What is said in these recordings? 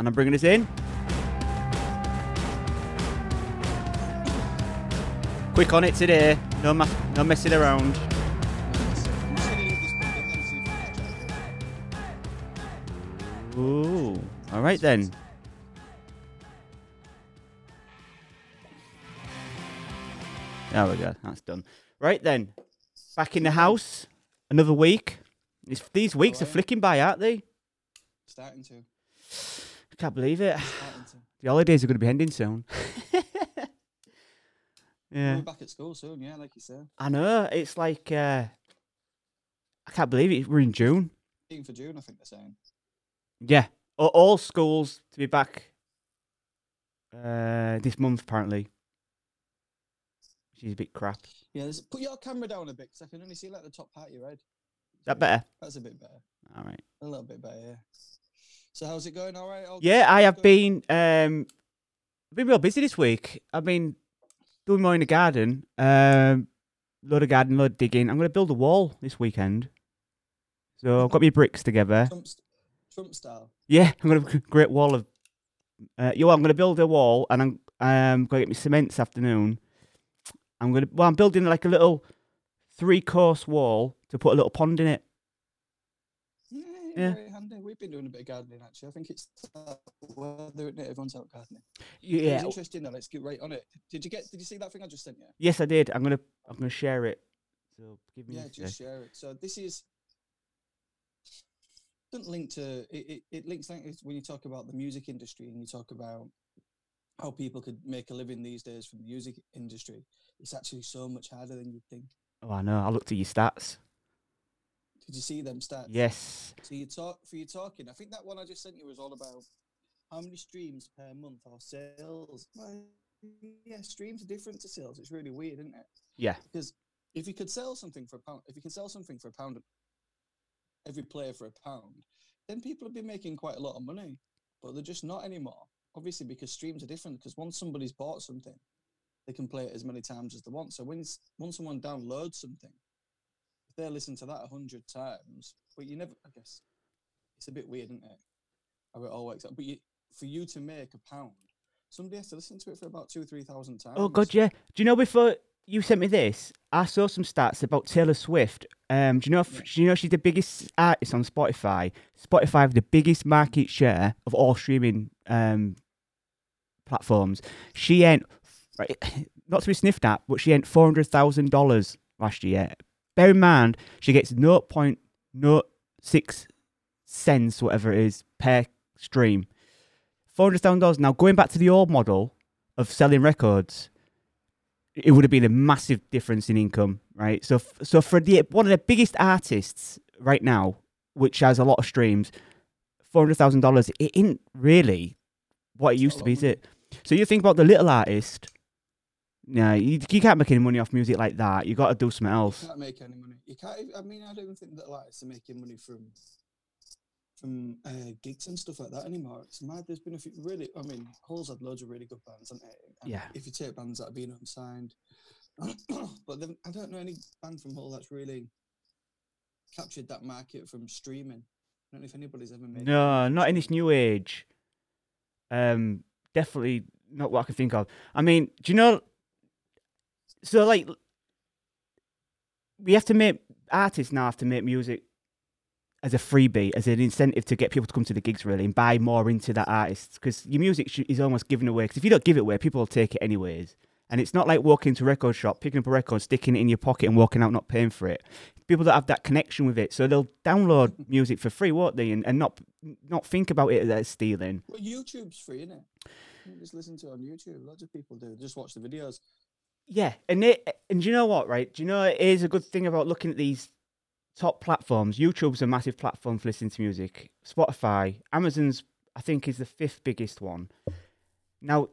and I'm bringing this in. Quick on it today. No, no messing around. Ooh. All right then. There we go. That's done. Right then. Back in the house. Another week. These weeks are flicking by, aren't they? Starting to. I can't believe it. The holidays are going to be ending soon. yeah. We're back at school soon, yeah, like you said. I know. It's like uh, I can't believe it. We're in June. 15th for June, I think they're saying. Yeah, all, all schools to be back uh, this month apparently. Which is a bit crap. Is Yeah, there's, put your camera down a bit because I can only see like the top part of your head. Is that better? That's a bit better. All right. A little bit better, yeah. So how's it going? All right? All Yeah, good? I have Good? been um, been real busy this week. I've been doing more in the garden. Um, load of garden, load of digging. I'm going to build a wall this weekend. So I've got my bricks together. Trump, Trump style. Yeah, I'm gonna great wall of. Uh, you know, I'm gonna build a wall, and I'm um gonna get my cement this afternoon. I'm gonna. Well, I'm building like a little three-course wall to put a little pond in it. Yeah, Yeah. very handy. We've been doing a bit of gardening actually. I think it's uh, weather, isn't it? Everyone's out gardening. Yeah. was interesting though. Let's get right on it. Did you get? Did you see that thing I just sent you? Yes, I did. I'm gonna. I'm gonna share it. So give me. Yeah, just share it. So this is doesn't link to it. It, it links like when you talk about the music industry and you talk about how people could make a living these days from the music industry. It's actually so much harder than you'd think. Oh, I know. I looked at your stats. Did you see them stats? Yes. So you talk for you talking. I think that one I just sent you was all about how many streams per month or sales. Well, yeah, streams are different to sales. It's really weird, isn't it? Yeah. Because if you could sell something for a pound, if you can sell something for a pound, every player for a pound, then people have been making quite a lot of money. But they're just not anymore. Obviously, because streams are different. Because once somebody's bought something, they can play it as many times as they want. So when when someone downloads something, they listen to that a hundred times, but you never, I guess, it's a bit weird, isn't it? How it all works out. But you, for you to make a pound, somebody has to listen to it for about two, three thousand times. Oh God, yeah. Do you know before you sent me this, I saw some stats about Taylor Swift. Um, do you know? if- Yeah. Do you know she's the biggest artist on Spotify? Spotify have the biggest market share of all streaming um platforms. She ain't right, not to be sniffed at, but she ain't four hundred thousand dollars last year. Bear in mind, she gets zero cents, whatever it is, per stream. Four hundred thousand dollars. Now going back to the old model of selling records, it would have been a massive difference in income, right? So, so for the one of the biggest artists right now, which has a lot of streams, four hundred thousand dollars, it isn't really what it used to be, is it? So you think about the little artist. No, you, you can't make any money off music like that. You got to do something You else. can't make any money. You can't. I mean, I don't even think that artists are making money from from uh, gigs and stuff like that anymore. It's mad. There's been a few really. I mean, Hull's had loads of really good bands, haven't? And Yeah. If you take bands that have been unsigned, but then I don't know any band from Hull that's really captured that market from streaming. I don't know if anybody's ever made. No, not in this new age. Um, definitely not what I can think of. I mean, do you know? So like, we have to make artists now have to make music as a freebie, as an incentive to get people to come to the gigs, really, and buy more into that artist. Because your music is almost given away. Because if you don't give it away, people will take it anyways. And it's not like walking to a record shop, picking up a record, sticking it in your pocket, and walking out not paying for it. People that have that connection with it, so they'll download music for free, won't they? And, and not not think about it as stealing. Well, YouTube's free, isn't it? You just listen to it on YouTube. Lots of people do. Just watch the videos. Yeah, and it, and you know what? Right? Do you know it is a good thing about looking at these top platforms? YouTube's a massive platform for listening to music. Spotify, Amazon's, I think, is the fifth biggest one. Now,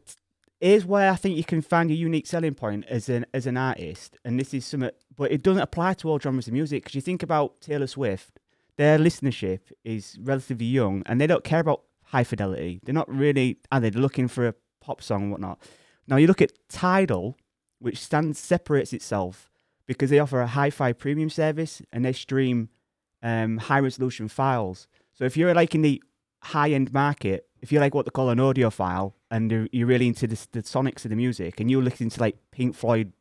here's where I think you can find your unique selling point as an as an artist, and this is something, but it doesn't apply to all genres of music because you think about Taylor Swift, their listenership is relatively young, and they don't care about high fidelity. They're not really, they? They're looking for a pop song and whatnot. Now you look at Tidal, which stands separates itself because they offer a hi-fi premium service and they stream um, high resolution files. So if you're like in the high end market, if you like what they call an audiophile, and you're- you're really into the, the sonics of the music, and you listen to like Pink Floyd,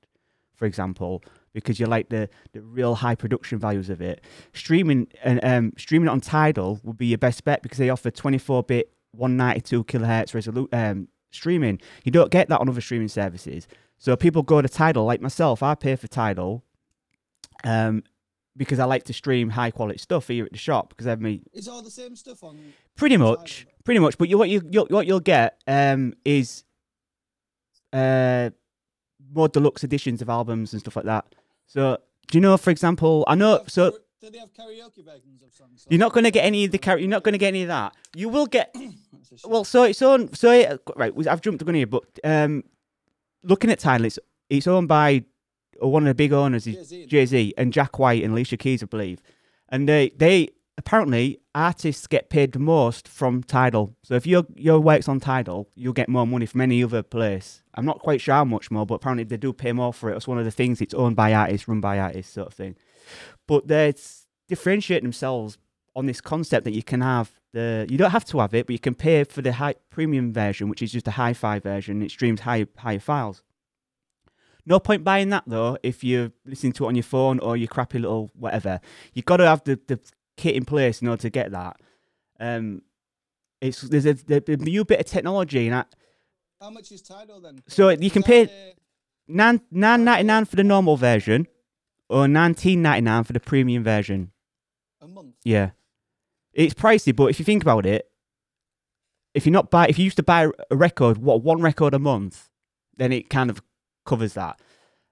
for example, because you like the, the real high production values of it, streaming and um, streaming it on Tidal would be your best bet because they offer 24 bit 192 kilohertz resolu- um, streaming. You don't get that on other streaming services. So people go to Tidal, like myself. I pay for Tidal, um, because I like to stream high quality stuff here at the shop because I have me It's all the same stuff on. pretty much, but- pretty much. But you, what you you'll, what you'll get um, is uh, more deluxe editions of albums and stuff like that. So do you know, for example, I know. So Do they have karaoke versions of songs? you're not going to get any of the char- You're not going to get any of that. You will get That's a shame. well. So it's on. So it, right, I've jumped the gun here, but um, looking at Tidal, it's it's owned by uh, one of the big owners is Jay-Z. Jay Z and Jack White and Alicia Keys, I believe. And they they apparently artists get paid the most from Tidal. So if your your work's on Tidal, you'll get more money from any other place. I'm not quite sure how much more, but apparently they do pay more for it. It's one of the things. It's owned by artists, run by artists, sort of thing. But they differentiate themselves on this concept that you can have the you don't have to have it, but you can pay for the high premium version, which is just a hi-fi version. It streams high higher files. No point buying that though if you're listening to it on your phone or your crappy little whatever. You've got to have the, the kit in place in order to get that. Um, it's there's a, the, the new bit of technology and I, How much is Tidal then? So you can pay uh, nine nine ninety nine for the normal version, or nineteen ninety nine for the premium version. a month. Yeah, it's pricey, but if you think about it, if you're not buy, if you used to buy a record, what one record a month, then it kind of covers that.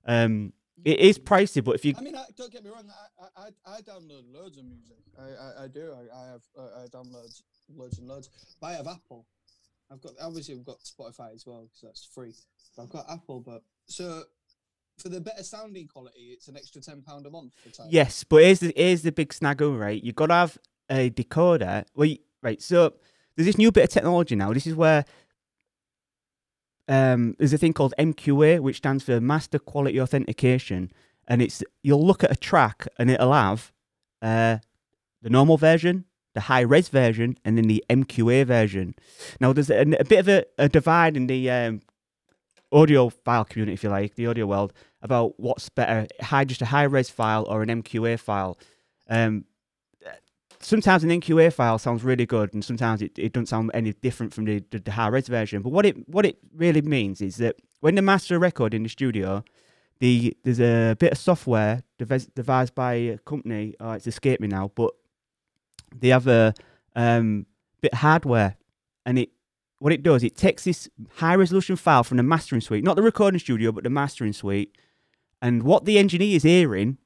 Um, it is pricey, but if you I mean, I, don't get me wrong. I, I, I download loads of music. I, I, I do. I, I have uh, I download loads and loads. But I have Apple. I've got obviously we've got Spotify as well because that's free. But I've got Apple, but so for the better sounding quality, it's an extra ten pound a month. Yes, but here's the here's the big snaggle, right? You've got to have a decoder. Well, you, right. So there's this new bit of technology now. This is where um, there's a thing called MQA, which stands for Master Quality Authentication, and it's you'll look at a track and it'll have uh, the normal version, the high res version, and then the MQA version. Now there's a, a bit of a, a divide in the um, audiophile community, if you like, the audio world, about what's better, high just a high res file or an MQA file. Um, sometimes an MQA file sounds really good, and sometimes it, it doesn't sound any different from the, the, the high res version. But what it what it really means is that when they master a record in the studio, the there's a bit of software devised by a company. Oh, it's escaped me now, but they have a um, bit of hardware, and it what it does it takes this high resolution file from the mastering suite, not the recording studio, but the mastering suite, and what the engineer is hearing,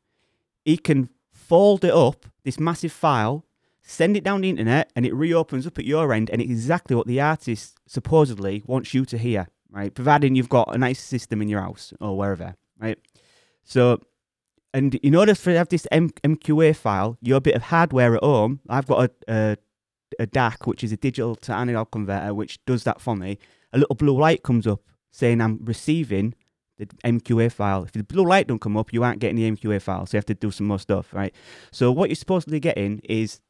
he can fold it up this massive file, send it down the internet, and it reopens up at your end, and it's exactly what the artist supposedly wants you to hear, right? Providing you've got a nice system in your house or wherever, right? So, and in order for to have this M- MQA file, your bit of hardware at home, I've got a, a a DAC, which is a digital to analog converter, which does that for me. A little blue light comes up saying I'm receiving the MQA file. If the blue light don't come up, you aren't getting the MQA file, so you have to do some more stuff, right? So what you're supposedly getting is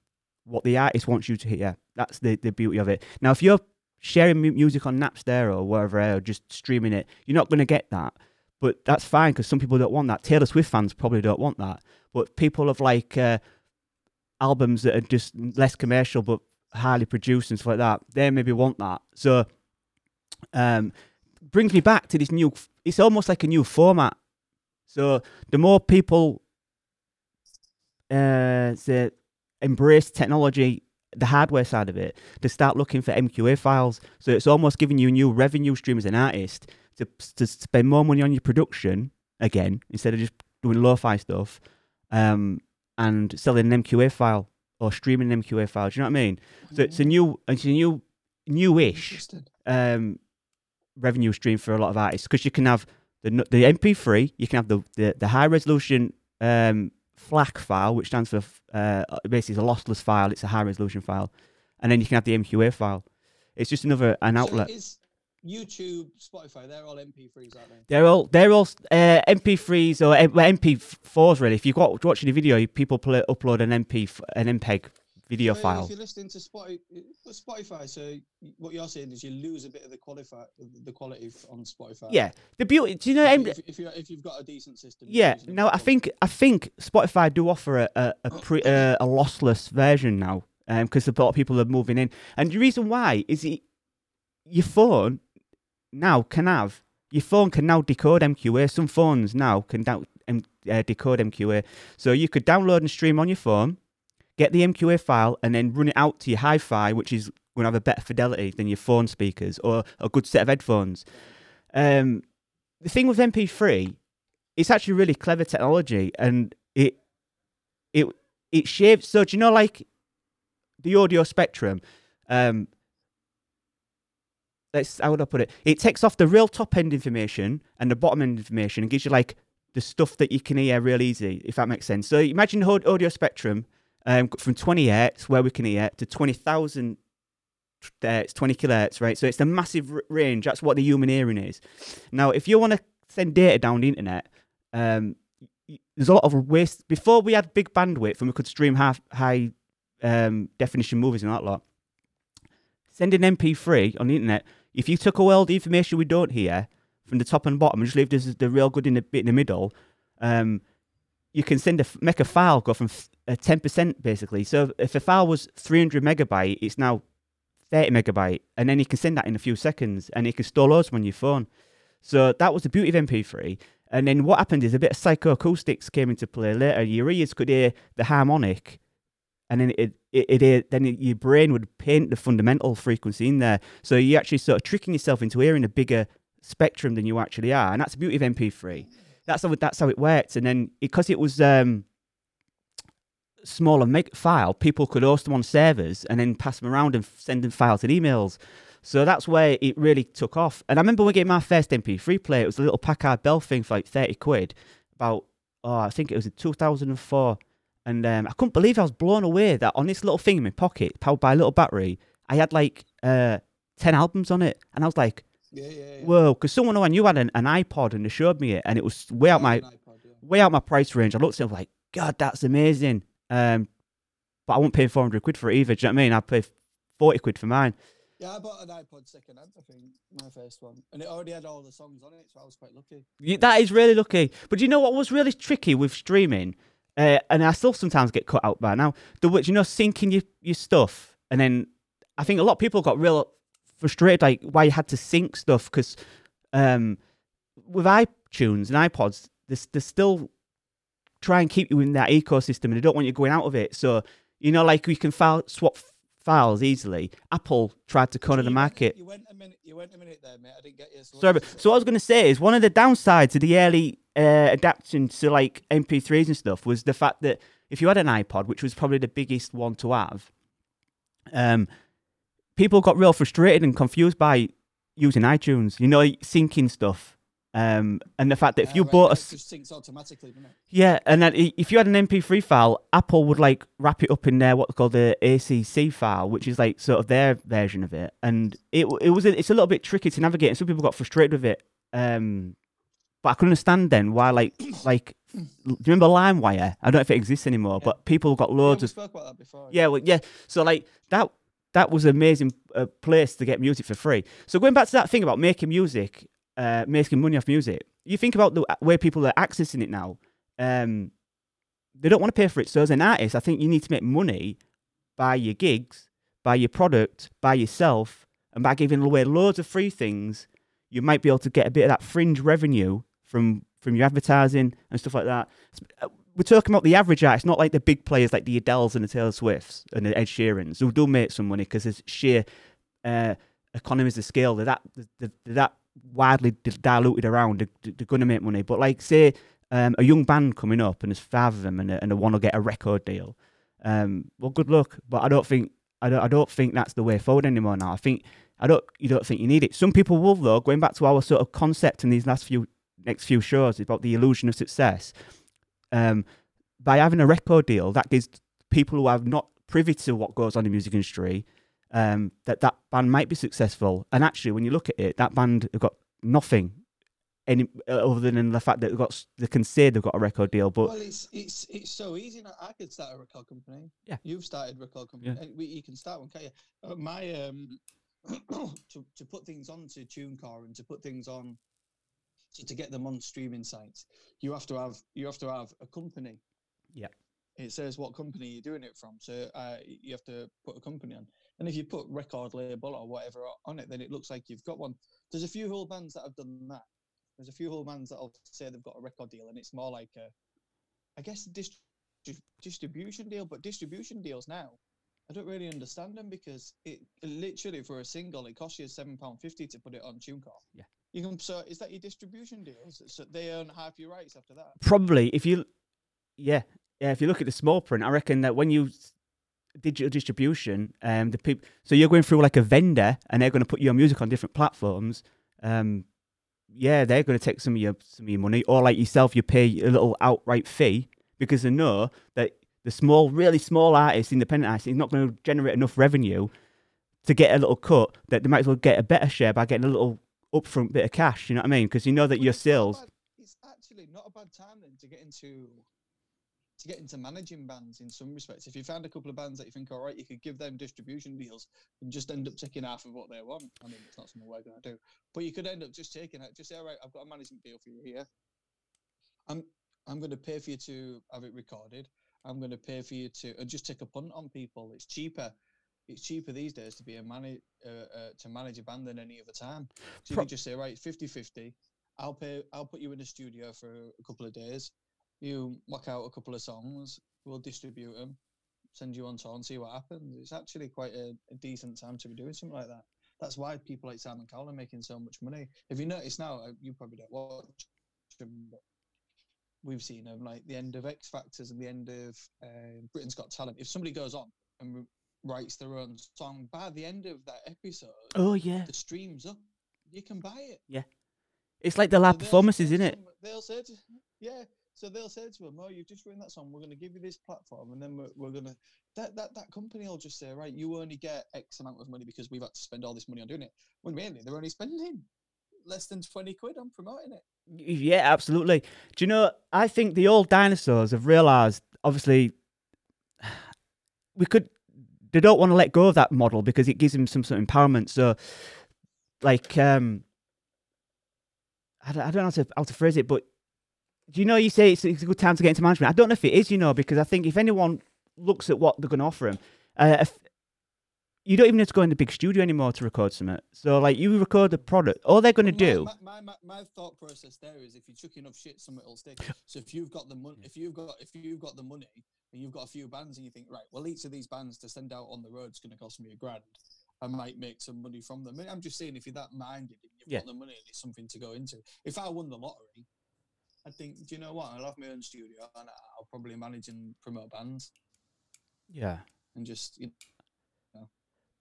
what the artist wants you to hear. That's the, the beauty of it. Now, if you're sharing music on Napster or wherever, or just streaming it, you're not going to get that. But that's fine because some people don't want that. Taylor Swift fans probably don't want that. But people of like uh, albums that are just less commercial but highly produced and stuff like that, they maybe want that. So, um, brings me back to this new. It's almost like a new format. So the more people uh, say embrace technology, the hardware side of it, to start looking for MQA files. So it's almost giving you a new revenue stream as an artist to to spend more money on your production again instead of just doing lo-fi stuff, um, and selling an MQA file or streaming an MQA file. Do you know what I mean? So it's a new, it's a new, newish um, revenue stream for a lot of artists because you can have the the MP3, you can have the the, the high resolution um, FLAC file, which stands for uh, basically it's a lossless file. It's a high resolution file, and then you can have the MQA file. It's just another an outlet. is YouTube, Spotify, they're all MP3s, aren't they? They're all they're all uh, MP3s or MP4s really. If you've got watching a video, people play, upload an MP an MPEG video So file. If you're listening to Spotify, Spotify, so what you're saying is you lose a bit of the qualify, the quality on Spotify. Yeah, the beauty. Do you know? If, if, if, you you've got a decent system. Yeah. losing a No, I think I think Spotify do offer a a a, pre, uh, a lossless version now, because a lot of people are moving in, and the reason why is it your phone now can have your phone can now decode MQA. Some phones now can down, um, uh, decode MQA, so you could download and stream on your phone, get the MQA file, and then run it out to your hi-fi, which is going to have a better fidelity than your phone speakers or a good set of headphones. Um, the thing with MP3 it's actually really clever technology and it it it shapes so do you know like the audio spectrum? Um let's how would I put it? It takes off the real top end information and the bottom end information and gives you like the stuff that you can hear real easy if that makes sense. So imagine the audio spectrum um from 20 hertz where we can hear to 20,000 hertz 20 kilohertz right? So it's a massive r- range. That's what the human hearing is. Now if you want to send data down the internet um, there's a lot of waste. Before we had big bandwidth and we could stream half, high um, definition movies and that lot, sending MP3 on the internet, if you took away all the information we don't hear from the top and bottom and just leave this the real good in the bit in the middle, um, you can send a make a file go from uh, 10% basically. So if a file was 300 megabyte, it's now 30 megabyte, and then you can send that in a few seconds, and it can store loads on your phone. So that was the beauty of MP3. And then what happened is a bit of psychoacoustics came into play later. Your ears could hear the harmonic, and then it, it, it, it then it, your brain would paint the fundamental frequency in there. So you're actually sort of tricking yourself into hearing a bigger spectrum than you actually are, and that's the beauty of MP3. That's how that's how it worked. And then because it was um, smaller meg- file, people could host them on servers and then pass them around and send them files and emails. So that's where it really took off. And I remember when getting my first MP3 player, it was a little Packard Bell thing for like 30 quid. About, oh, I think it was in 2004. And um, I couldn't believe I was blown away that on this little thing in my pocket, powered by a little battery, I had like uh, 10 albums on it. And I was like, Yeah, yeah, yeah. whoa, because someone who I knew had an, an iPod and they showed me it, and it was way out my iPod, yeah. way out my price range. I looked at it like, God, that's amazing. Um, but I won't pay 400 quid for it either. Do you know what I mean? I'd pay 40 quid for mine. Yeah, I bought an iPod second hand, I think, my first one. And it already had all the songs on it, so I was quite lucky. Y- That is really lucky. But you know what was really tricky with streaming? Uh, and I still sometimes get cut out by now. The which you know syncing your, your stuff, and then I think a lot of people got real frustrated like why you had to sync stuff because um, with iTunes and iPods, they they still try and keep you in that ecosystem, and they don't want you going out of it. So you know, like we can file swap files easily. Apple tried to corner the went- market. You went a minute. You went a minute there, mate. I didn't get you. So Sorry, but so what I was going to say is one of the downsides of the early uh, adaptation to like MP3s and stuff was the fact that if you had an iPod, which was probably the biggest one to have, um, people got real frustrated and confused by using iTunes. You know, syncing stuff. Um, and the fact that if you right, bought a yeah, it just syncs automatically, doesn't it? yeah, and then if you had an MP3 file, Apple would like wrap it up in their what's called the ACC file, which is like sort of their version of it, and it it was a, it's a little bit tricky to navigate, and some people got frustrated with it. Um, but I could understand then why like like do you remember LimeWire? I don't know if it exists anymore, Yeah. but people got Yeah, loads we of spoke about that before. yeah, well, yeah. So like that that was an amazing uh, place to get music for free. So going back to that thing about making music, uh, making money off music, you think about the way people are accessing it now. Um, they don't want to pay for it. So as an artist, I think you need to make money by your gigs, by your product, by yourself, and by giving away loads of free things. You might be able to get a bit of that fringe revenue from from your advertising and stuff like that. We're talking about the average artist, not like the big players like the Adeles and the Taylor Swifts and the Ed Sheerans who do make some money because there's sheer uh, economies of scale. They're that they're, they're that widely diluted around. They're, they're going to make money. But like say um, a young band coming up and there's five of them and, they- and they want to get a record deal. Um, well, good luck. But I don't think I don't I don't think that's the way forward anymore now. I think I don't you don't think you need it. Some people will though. Going back to our sort of concept in these last few next few shows about the illusion of success. Um, by having a record deal, that gives people who are not privy to what goes on in the music industry um, that that band might be successful. And actually, when you look at it, that band have got nothing any uh, other than the fact that they've got they can say they've got a record deal. But well, it's it's it's so easy. Now. I could start a record company. Yeah. you've started a record company. Yeah. we, you can start one, can't you? Uh, my um, to to put things onto TuneCore and to put things on, so to get them on streaming sites, you have to have you have to have a company. Yeah. It says what company you're doing it from, so uh, you have to put a company on. And if you put record label or whatever on it, then it looks like you've got one. There's a few Hull bands that have done that. There's a few Hull bands that'll say they've got a record deal, and it's more like a, I guess, a dist- distribution deal. But distribution deals now, I don't really understand them because it literally for a single it costs you seven pound fifty to put it on TuneCore. Yeah. You can so is that your distribution deals? So they earn half your rights after that. probably if you, yeah, yeah, if you look at the small print, I reckon that when you digital distribution, um, the people, so you're going through like a vendor, and they're going to put your music on different platforms. Um, yeah, they're going to take some of your some of your money, or like yourself, you pay a little outright fee because they know that the small, really small artist, independent artist, is not going to generate enough revenue to get a little cut. That they might as well get a better share by getting a little upfront bit of cash. You know what I mean? Because you know that your sales. bad- It's actually not a bad time then to get into to get into managing bands in some respects. If you found a couple of bands that you think, all right, you could give them distribution deals and just end up taking half of what they want. I mean, it's not something we're going to do, but you could end up just taking it. Just say, all right, I've got a management deal for you here. I'm I'm going to pay for you to have it recorded. I'm going to pay for you to and just take a punt on people. It's cheaper. It's cheaper these days to be a manage uh, uh, to manage a band than any other time. So Pro- you can just say, right, 50-50. I'll pay. I'll put you in a studio for a couple of days. You whack out a couple of songs. We'll distribute them. Send you on tour and see what happens. It's actually quite a, a decent time to be doing something like that. That's why people like Simon Cowell are making so much money. If you notice now, uh, you probably don't watch them, but we've seen them like the end of X Factors and the end of uh, Britain's Got Talent. If somebody goes on and writes their own song, by the end of that episode, Oh yeah, the stream's up. You can buy it. Yeah, it's like the live they'll performances, isn't it? They'll say to, yeah. So they'll say to them, "Oh, you've just written that song. We're going to give you this platform, and then we're, we're going to that, that that company will just say, right, you only get X amount of money because we've had to spend all this money on doing it. When really they're only spending less than twenty quid on promoting it. Yeah, absolutely. Do you know? I think the old dinosaurs have realised. Obviously, we could. They don't want to let go of that model because it gives them some sort of empowerment. So, like, um, I don't, I don't know how to, how to phrase it, but do you know? You say it's, it's a good time to get into management. I don't know if it is, you know, because I think if anyone looks at what they're going to offer them, uh, you don't even need to go in the big studio anymore to record something. So, like, you record the product. All they're going to Well, do. My, my, my, my thought process there is if you chuck enough shit, something will stick. So if you've got the money, if you've got if you've got the money and you've got a few bands and you think right, well each of these bands to send out on the road is going to cost me a grand. I might make some money from them. I'm just saying if you're that minded and you've Yeah. got the money and it's something to go into. If I won the lottery, I think, do you know what? I'll have my own studio and I'll probably manage and promote bands Yeah. and just you know,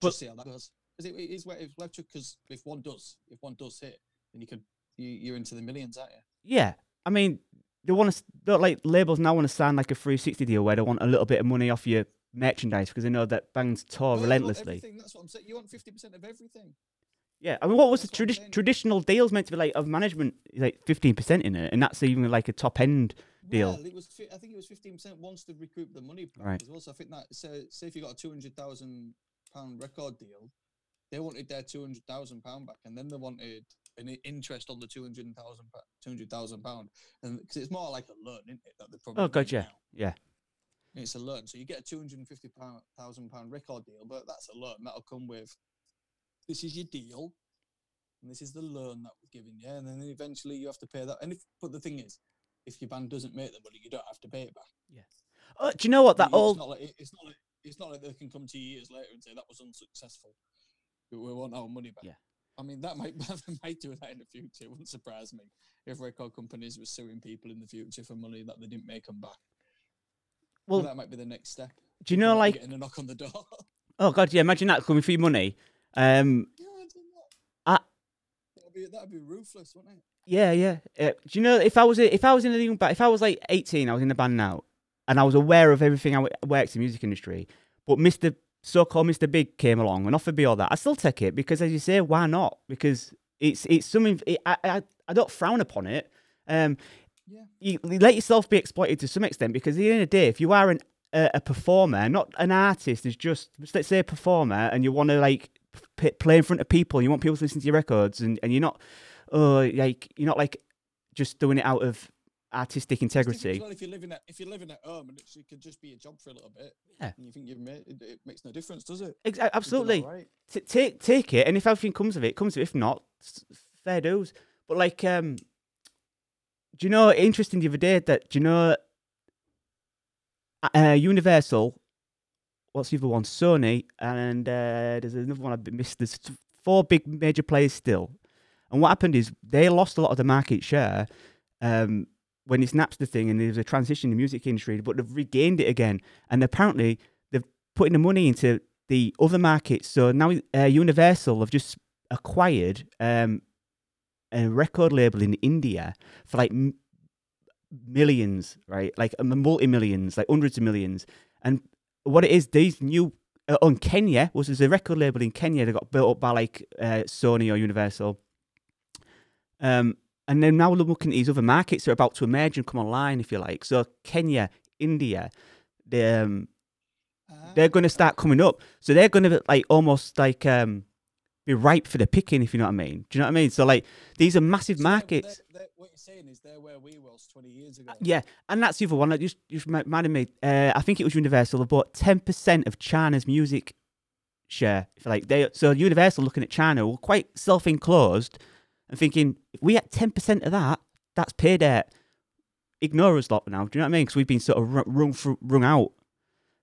But- just see how that goes. Because it, it is where it's because if one does, if one does hit, then you could you, you're into the millions, aren't you? Yeah, I mean, they want to like labels now want to sign like a 360 deal where they want a little bit of money off your merchandise because they know that bands tour Well, relentlessly. everything, That's what I'm saying. You want fifty percent of everything. Yeah, I mean, what was the That's I'm tradi- traditional deals meant to be like of management, like 15% in it, and that's even like a top end deal. Well, it was. fi- I think it was fifteen percent once to recoup the money. Right. As well, so I think that. So, say if you got a two hundred thousand pound record deal, they wanted their two hundred thousand pound back, and then they wanted an interest on the two hundred thousand two hundred thousand pound, and because it's more like a loan, isn't it? That they're probably Oh, doing yeah, yeah, It's a loan, so you get a two hundred and fifty thousand pound record deal, but that's a loan. That'll come with this is your deal, and this is the loan that we're giving you, and then eventually you have to pay that. And if but the thing is, if your band doesn't make the money, you don't have to pay it back. Oh, do you know what that It's not like it's not like it's not like they can come to you years later and say that was unsuccessful. We, we want our money back. Yeah. I mean that might they might do that in the future. It wouldn't surprise me if record companies were suing people in the future for money that they didn't make them back. Well, that might be the next step. do you know like? getting a knock on the door? Oh God, yeah. Imagine that coming for your money. Um, yeah. I- That'd be that'd be ruthless, wouldn't it? Yeah, yeah. Uh, do you know if I was if I was in a young band, if I was like eighteen, I was in the band now, and I was aware of everything I worked in the music industry, but Mister so-called Mister Big came along and offered me all that, I still take it because, as you say, why not? Because it's it's something. It, I, I I don't frown upon it. Um, Yeah. you, you let yourself be exploited to some extent because at the end of the day, if you are an a, a performer, not an artist, is just let's say a performer, and you want to like p- play in front of people, you want people to listen to your records, and, and you're not, oh, like you're not like just doing it out of artistic It's different as integrity. well if you're living at if you're living at home and it could just be a job for a little bit. Yeah. And you think you've made it, it makes no difference, does it? Ex- absolutely. alright. T- take take it, and if everything comes of it, it comes of it. If not, fair dues. But like, um, do you know? Interesting the other day that do you know? Uh, Universal, what's the other one? Sony, and uh, there's another one I've missed. There's four big major players still, and what happened is they lost a lot of the market share. Um, when it's Napster thing and there was a transition in the music industry, but they've regained it again. And apparently they've putting the money into the other markets. So now uh, Universal have just acquired um, a record label in India for like m- millions, right? Like multi millions, like hundreds of millions. And what it is, these new uh, on Kenya was there's a record label in Kenya that got built up by like uh, Sony or Universal. Um, and then now we're looking at these other markets that are about to emerge and come online, if you like. So Kenya, India, they, um, they're going to start coming up. So they're going to like almost like um, be ripe for the picking, if you know what I mean. Do you know what I mean? So like these are massive So markets. they're- they're- what you're saying is they're where we was 20 years ago. Yeah, and that's the other one that just just reminded me. Uh, I think it was Universal. They bought ten percent of China's music share. If you like they, so Universal looking at China were quite self-enclosed and thinking, if we ten percent of that, that's pay dirt. Ignore us lot now. Do you know what I mean? Because we've been sort of ru- rung through, rung out.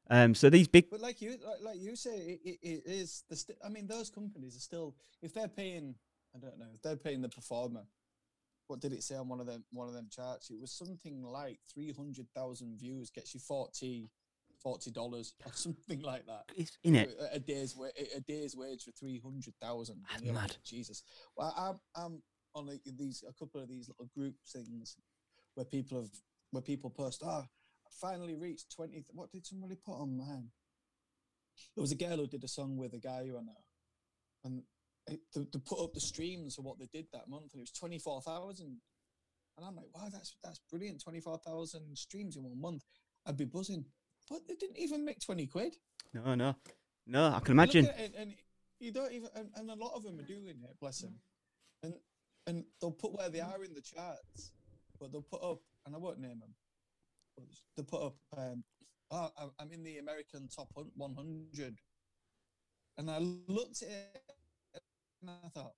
Um, so these big, But like you, like, like you say, it, it, is the. St- I mean, those companies are still. If they're paying, I don't know, if they're paying the performer, what did it say on one of them? One of them charts, it was something like three hundred thousand views gets you 40 dollars or something like that. it's in it. A, a day's wa- a a day's wage for three hundred thousand. That's mad. Jesus. Well, I'm I'm on like these a couple of these little group things where people have where people post, ah, I finally reached twenty. th- What did somebody put on mine? There was a girl who did a song with a guy who I know, and it, to, to put up the streams of what they did that month, and it was twenty four thousand. And I'm like, wow, that's that's brilliant. Twenty four thousand streams in one month. I'd be buzzing, but they didn't even make twenty quid. No, no, no. I can imagine. and, and you don't even, and, and a lot of them are doing it. Bless them, and and they'll put where they are in the charts, but they'll put up, and I won't name them. But they'll put up, um, oh, I'm- in the American top hun- 100, and I looked at it and I thought,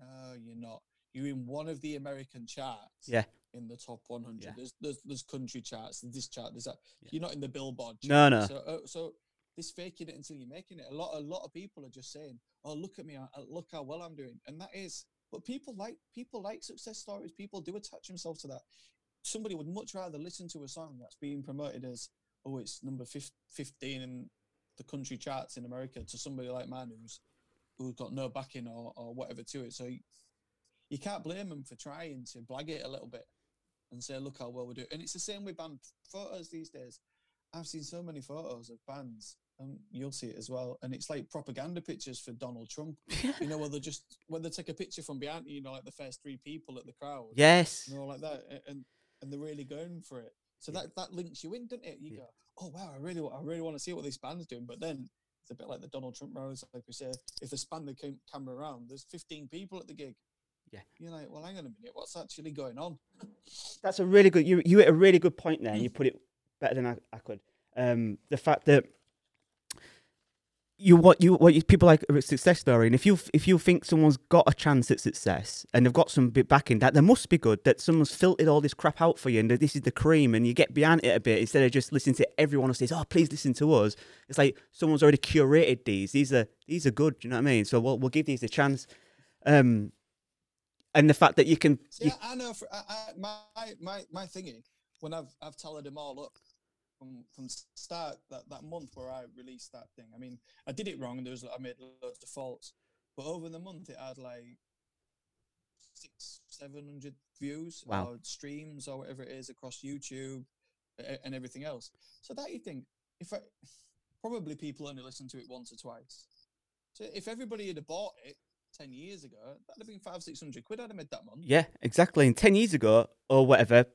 no, you're not. You're in one of the American charts. Yeah. In the top 100. Yeah. There's, there's there's country charts. This chart. There's that. Yeah. You're not in the Billboard. No, chart. no. So uh, so this faking it until you're making it. A lot a lot of people are just saying, "Oh, look at me! I- look how well I'm doing," and that is. But people like people like success stories. People do attach themselves to that. Somebody would much rather listen to a song that's being promoted as, "Oh, it's number 15 in the country charts in America," to somebody like mine who's who's got no backing or, or whatever to it. So you, you can't blame them for trying to blag it a little bit and say, "Look how well we do." And it's the same with band photos these days. I've seen so many photos of bands, and you'll see it as well. And it's like propaganda pictures for Donald Trump. You know, where they just when they take a picture from behind, you know, like the first three people at the crowd, yes. you know, like that, and and they're really going for it. So Yeah. that that links you in, doesn't it? You Yeah. go, "Oh wow, I really, I really want to see what this band's doing." But then it's a bit like the Donald Trump rallies, like we say. If they span the cam- camera around, there's 15 people at the gig. Yeah. You're like, well, hang on a minute, what's actually going on? That's a really good. You you hit a really good point there. You put it better than I, I could. Um, the fact that you what you what you, people like a success story, and if you if you think someone's got a chance at success and they've got some bit backing, that there must be good. That someone's filtered all this crap out for you, and that this is the cream, and you get behind it a bit instead of just listening to everyone who says, "Oh, please listen to us." It's like someone's already curated these. These are these are good. Do you know what I mean? So we'll we'll give these a chance. Um, and the fact that you can, See, you, I, know for I, I, my my my thingy when I've I've tallied them all up from from start that, that month where I released that thing. I mean, I did it wrong. and There was I made loads of faults, but over the month it had like six seven hundred views Wow. or streams or whatever it is across YouTube and everything else. So that you think if I probably people only listen to it once or twice. So if everybody had bought it ten years ago, that'd have been five, six hundred quid. I'd have made that month. Yeah, exactly. And ten years ago or whatever,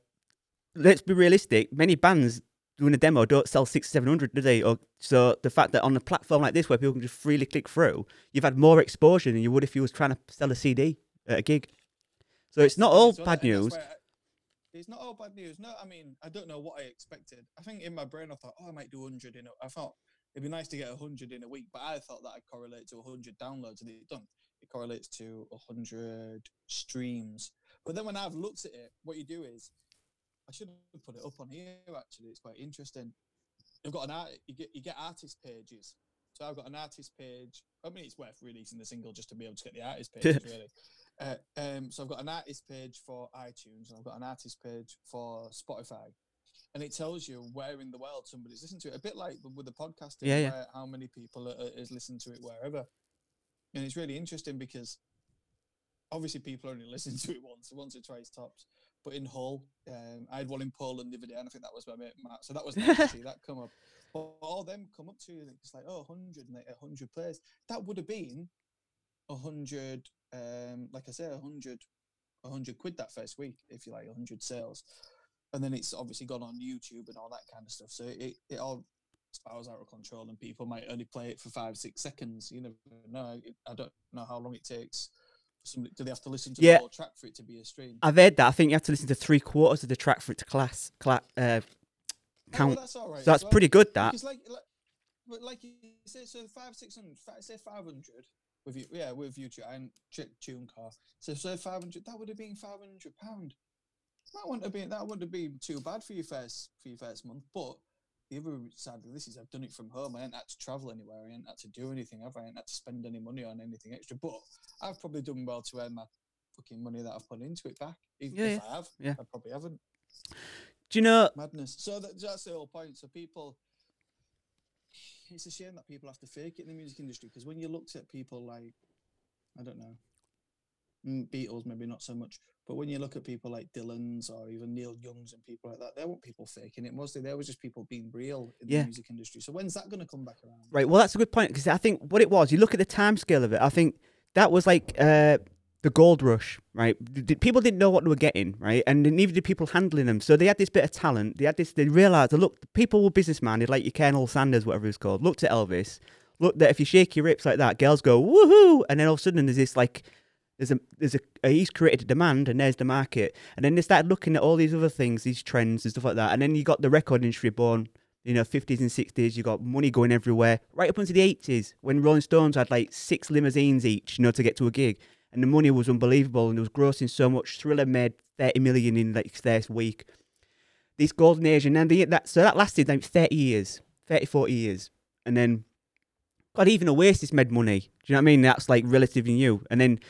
let's be realistic. Many bands doing a demo don't sell six, seven hundred, do they? Or so the fact that on a platform like this where people can just freely click through, you've had more exposure than you would if you was trying to sell a CD at a gig. So it's not all So bad that- news. I- it's not all bad news. No, I mean, I don't know what I expected. I think in my brain, I thought, oh, I might do 100 in a I thought it'd be nice to get 100 in a week, but I thought that I'd correlate to 100 downloads, and it don't. It correlates to 100 streams. But then when I've looked at it, what you do is, I should have put it up on here, actually. It's quite interesting. You've got an art, you get, you get artist pages. So I've got an artist page. I mean, it's worth releasing the single just to be able to get the artist page, really. Uh, um, so I've got an artist page for iTunes and I've got an artist page for Spotify, and it tells you where in the world somebody's listened to it. A bit like with the podcasting, Yeah, yeah. where how many people are, is listening to it wherever. And it's really interesting because obviously people only listen to it once, once or twice tops. But in Hull, um, I had one in Poland the other day, and I think that was my mate Matt. So that was nice to see that come up. But all them come up to you, and it's like, oh, 100 and they- 100 players. That would have been 100, um, like I say, 100, 100 quid that first week, if you like, 100 sales. And then it's obviously gone on YouTube and all that kind of stuff. So it, it all spirals out of control, and people might only play it for five, six seconds. You never know. It- I don't know how long it takes. Somebody, do they have to listen to Yeah. the whole track for it to be a stream? I've heard that. I think you have to listen to three quarters of the track for it to class, cla uh, Oh, count. that's all right. so that's well. pretty good. That Because like, like, but like you say, so five, six hundred, say five hundred with you, yeah, with YouTube and check TuneCore. So say five hundred, that would have been five hundred pound. That wouldn't have been that wouldn't have been too bad for your first for your first month. But the other side of this is I've done it from home. I ain't had to travel anywhere. I ain't had to do anything. Have I? I ain't had to spend any money on anything extra. But I've probably done well to earn my fucking money that I've put into it back. If, Yeah, if yeah, I have, yeah. I probably haven't do you know? madness. So that, that's the whole point. So people, it's a shame that people have to fake it in the music industry because when you looked at people like, I don't know, Beatles maybe not so much, but when you look at people like Dylan's or even Neil Young's and people like that, they weren't people faking it mostly. there was just people being real in Yeah. the music industry. So when's that going to come back around? Right. Well, that's a good point because I think what it was. You look at the time scale of it. I think that was like uh, the gold rush, right? People didn't know what they were getting, right, and neither did people handling them. So they had this bit of talent. They had this. They realized look, people were businessmen. Like your Colonel Sanders, whatever it's called. Looked at Elvis. Looked that if you shake your hips like that, girls go woohoo, and then all of a sudden there's this like. There's a there's a, a he's created a demand and there's the market and then they started looking at all these other things these trends and stuff like that and then you got the record industry born you know, 50s and 60s, you got money going everywhere, right up into the 80s when Rolling Stones had like six limousines each, you know, to get to a gig. And the money was unbelievable and it was grossing so much. Thriller made 30 million in like first week. This golden age, and then the, that, so that lasted like 30 years, 30, 40 years. And then, God, even Oasis made money. Do you know what I mean? That's like relatively new. And then,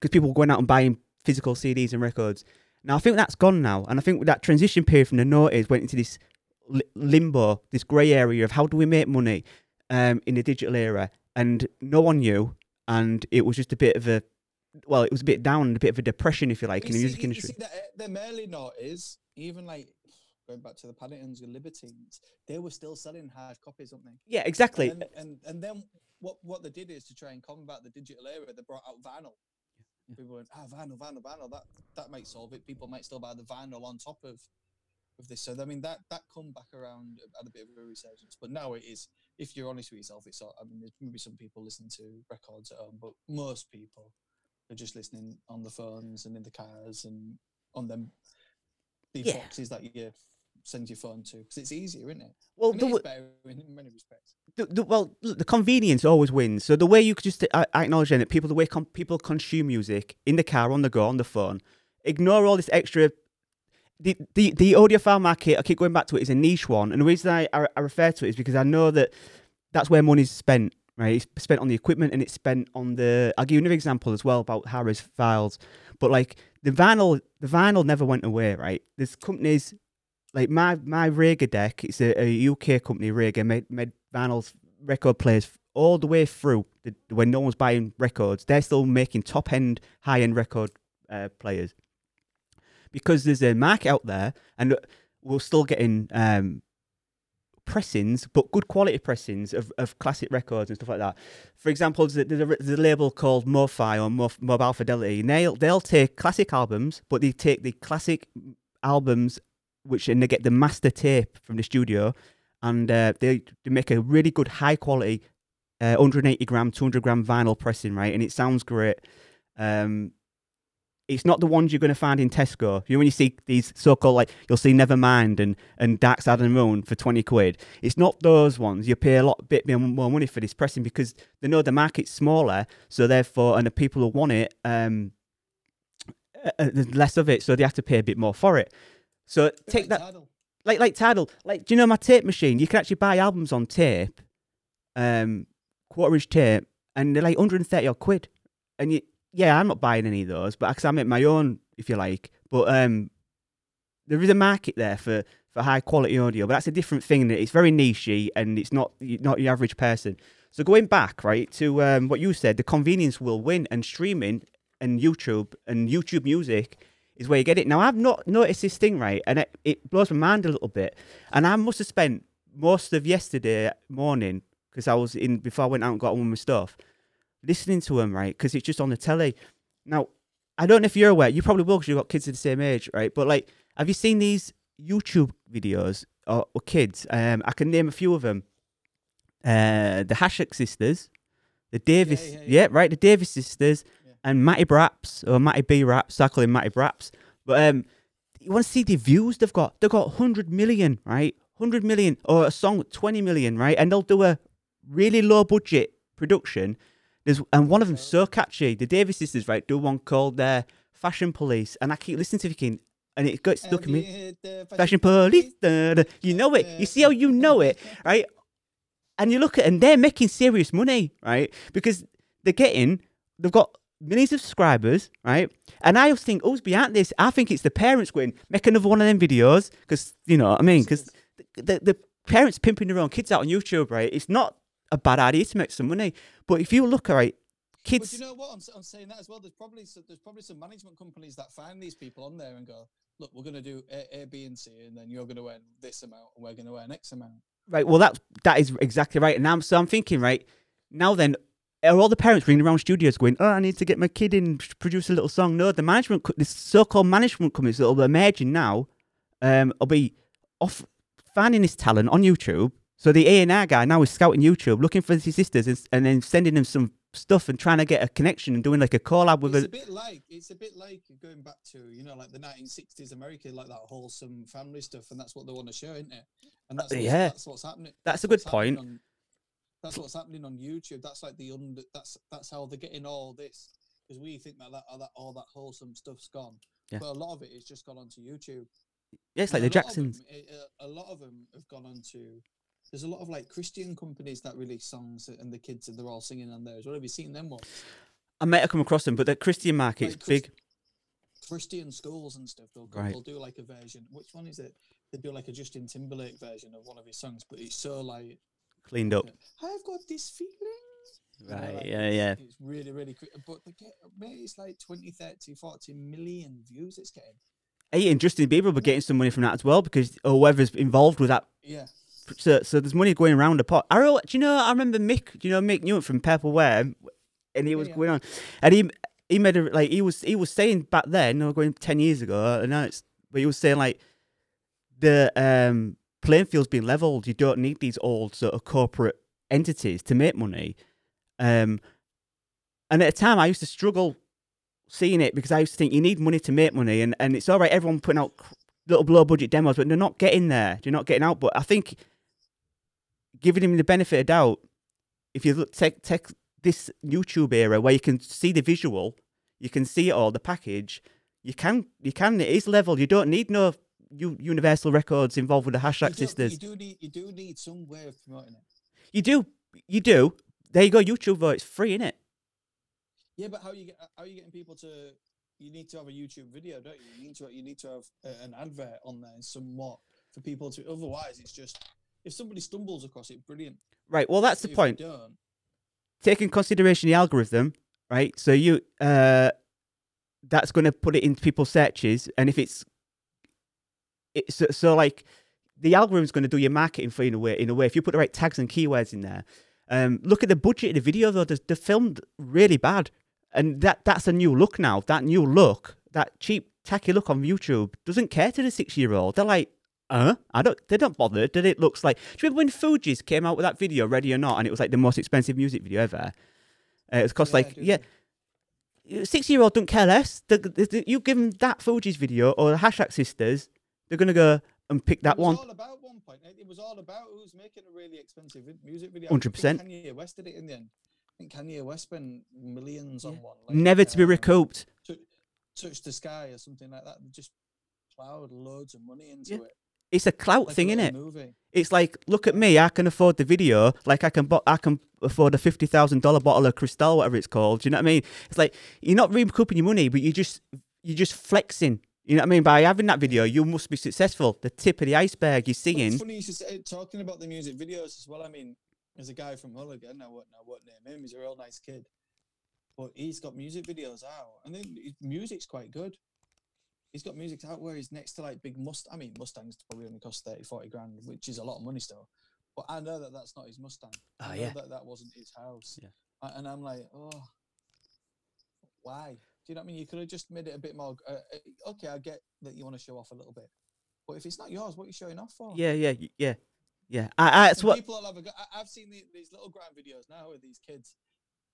because people were going out and buying physical CDs and records. Now, I think that's gone now. And I think that transition period from the noughties went into this li- limbo, this grey area of how do we make money um, in the digital era, and no one knew, and it was just a bit of a, well, it was a bit down, a bit of a depression, if you like, You in the see- music you industry. see that, uh, them early noughties, even like going back to the Paddingtons and Libertines, they were still selling hard copies, weren't they? Yeah, exactly. And then, and, and then what, what they did is to try and combat the digital era, they brought out vinyl. People went, ah, vinyl, vinyl, vinyl. That that might solve it. People might still buy the vinyl on top of of this. So I mean, that that come back around at a bit of a resurgence. But now it is. If you're honest with yourself, it's. I mean, there's maybe some people listening to records at home, but most people are just listening on the phones and in the cars and on them the Yeah. boxes that you send your phone to because it's easier, isn't it? well, I mean, the, it's better in many respects. the, the, well, look, the convenience always wins. So the way you could just uh, I, I acknowledge that people, the way com- people consume music in the car, on the go, on the phone, ignore all this extra. The, the the audiophile market, I keep going back to it, is a niche one, and the reason I, I, I refer to it is because I know that that's where money's spent. Right, it's spent on the equipment and it's spent on the. I'll give you another example as well about high res files, but like the vinyl, the vinyl never went away. Right, there's companies like my my Rega deck. It's a, a UK company, Rega, made made vinyl record players all the way through the, when no one's buying records. They're still making top end, high end record uh, players because there's a market out there, and we're still getting um, pressings, but good quality pressings of, of classic records and stuff like that. For example, there's a, there's a, there's a label called MoFi or Mof, Mobile Fidelity, and they'll, they'll take classic albums, but they take the classic albums, which and they get the master tape from the studio, and uh, they, they make a really good high quality uh, 180 gram, 200 gram vinyl pressing, right? And it sounds great. Um, it's not the ones you're going to find in Tesco. You know, when you see these so-called like you'll see Nevermind and and Dark Side of Moon for twenty quid. It's not those ones. You pay a lot bit more money for this pressing because they know the market's smaller, so therefore, and the people who want it, um, uh, uh, there's less of it, so they have to pay a bit more for it. So take like that Tidal. like like Tidal. Like, do you know my tape machine? You can actually buy albums on tape, um, quarter inch tape, and they're like 130 odd quid. And you, yeah, I'm not buying any of those, but because I make my own, if you like. But um, there is a market there for for high quality audio, but that's a different thing. It's very nichey, and it's not not your average person. So going back right to um, what you said, the convenience will win, and streaming and YouTube and YouTube Music is where you get it. Now I've not noticed this thing right, and it, it blows my mind a little bit. And I must have spent most of yesterday morning because I was in before I went out and got on with my stuff, listening to them right because it's just on the telly. Now I don't know if you're aware. You probably will because you've got kids of the same age, right? But like, have you seen these YouTube videos or, or kids? Um, I can name a few of them. Uh, the Haschak sisters, the Davis, yeah, yeah, yeah. right, the Davis sisters, Yeah. And Matty Braps or Matty B Raps. I call him Matty Braps. But um, you want to see the views they've got? They've got hundred million, right? Hundred million, or a song twenty million, right? And they'll do a really low budget production. There's and one of them so catchy. The Davis sisters, right, do one called uh, Fashion Police, and I keep listening to it, thinking, and it got stuck in me. Hit Fashion police, da, da. you know it. You see how you know it, right? And you look at, and they're making serious money, right? Because they're getting, they've got millions of subscribers, right? And I always think, who's behind this? I think it's the parents going, make another one of them videos, because you know what I mean? Because the, the parents pimping their own kids out on YouTube, right? It's not a bad idea to make some money, but if you look at right, But kids, you know what? I'm, I'm saying that as well. There's probably some, there's probably some management companies that find these people on there and go, look, we're going to do A, a, B, and C, and then you're going to earn this amount, and we're going to earn X amount. Right. Well, that that is exactly right. And I'm so I'm thinking right now. Then are all the parents ringing around studios going, "Oh, I need to get my kid in to produce a little song"? No, the management, the so-called management companies that will emerging now, um, will be off finding this talent on YouTube. So the A and R guy now is scouting YouTube, looking for his sisters, and, and then sending them some stuff and trying to get a connection and doing like a collab with It's a a. bit like it's a bit like going back to you know like the 1960s America, like that wholesome family stuff, and that's what they want to show, isn't it? And that's what's, yeah. that's what's happening. That's a what's good point. on- that's what's happening on YouTube. That's like the under. That's that's how they're getting all this because we think that that all that all that wholesome stuff's gone, Yeah. but a lot of it is just gone onto YouTube. Yeah, it's like And the of 'em- Jacksons. eh, eh, a lot of them have gone on to. There's a lot of like Christian companies that release songs, and the kids and they're all singing on those. What. Have you seen them ones? I might have come across them, but the Christian market's Like Chris- big. Christian schools and stuff. They'll, go, Right. they'll do like a version. Which one is it? They do like a Justin Timberlake version of one of his songs, but it's so like Cleaned up. I've got this feeling. You know, Right, like, yeah, yeah. It's really, really quick. But they get, mate, it's like 20, 30, 40 million views it's getting. Hey, and Justin Bieber will be getting some money from that as well because or whoever's involved with that Yeah. so, so there's money going around the pot. I re- do you know? I remember Mick. Do you know Mick Newton from Purple Wear? And he was yeah. going on, and he he made a like he was he was saying back then, no, going ten years ago, and now it's but he was saying like the um playing field's been leveled. You don't need these old sort of corporate entities to make money. Um, and at a time, I used to struggle seeing it because I used to think you need money to make money, and, and it's all right, everyone putting out little low budget demos, but they're not getting there. They're not getting out. But I think giving him the benefit of doubt, if you look, take take this YouTube era where you can see the visual, you can see it all, the package, you can you can it is level. You don't need no U- Universal Records involved with the Hashtag sisters. you do need you do need some way of promoting it. You do, you do. There you go. YouTube though, it's free, is it? Yeah, but how you get how are you getting people to? You need to have a YouTube video, don't you? You need to you need to have a, an advert on there somewhat for people to. Otherwise, it's just if somebody stumbles across it, brilliant. Right. Well, that's the If point. Take in consideration the algorithm, right? So you uh that's going to put it into people's searches, and if it's it's so, so like the algorithm's going to do your marketing for you in a way. In a way, if you put the right tags and keywords in there. Um, look at the budget of the video though; they're, they're filmed really bad, and that that's a new look now. That new look, that cheap tacky look on YouTube, doesn't care to the six-year-old. They're like, uh, I don't. They don't bother. Did it looks like? Do you remember when Fugees came out with that video, Ready or Not, and it was like the most expensive music video ever? Uh, it was cost Yeah, like yeah. Six year old don't care less. The, the, the- you give them that Fugees video or the Hashtag Sisters, they're gonna go and pick that it was one. all about one point. It was all about who's making a really expensive music video. 100%. I think Kanye West did it in the end. I think Kanye West spent millions on one. like, Never to be um, recouped. Tou- touch the sky or something like that. They just plowed loads of money into Yeah. it. It's a clout Like thing, little innit? Movie. It's like, look at me, I can afford the video, like I can, bo- I can afford a fifty thousand dollar bottle of Cristal, whatever it's called. Do you know what I mean? It's like you're not recouping your money, but you're just, you're just flexing. You know what I mean? By having that video, you must be successful. The tip of the iceberg you're But it's seeing. funny you should say, talking about the music videos as well. I mean, there's a guy from Hull again. I won't, I won't name him. He's a real nice kid, but he's got music videos out, and then his music's quite good. He's got music out where he's next to like big Must. I mean, Mustangs probably only cost 30, 40 grand, which is a lot of money still. But I know that that's not his Mustang. Oh, I know yeah. that that wasn't his house. Yeah. And I'm like, oh, why? Do you know what I mean? You could have just made it a bit more. Uh, uh, okay, I get that you want to show off a little bit, but if it's not yours, what are you showing off for? Yeah, yeah, yeah, yeah. I, I, And what. people all have a go. I, I've seen the, these little grind videos now with these kids,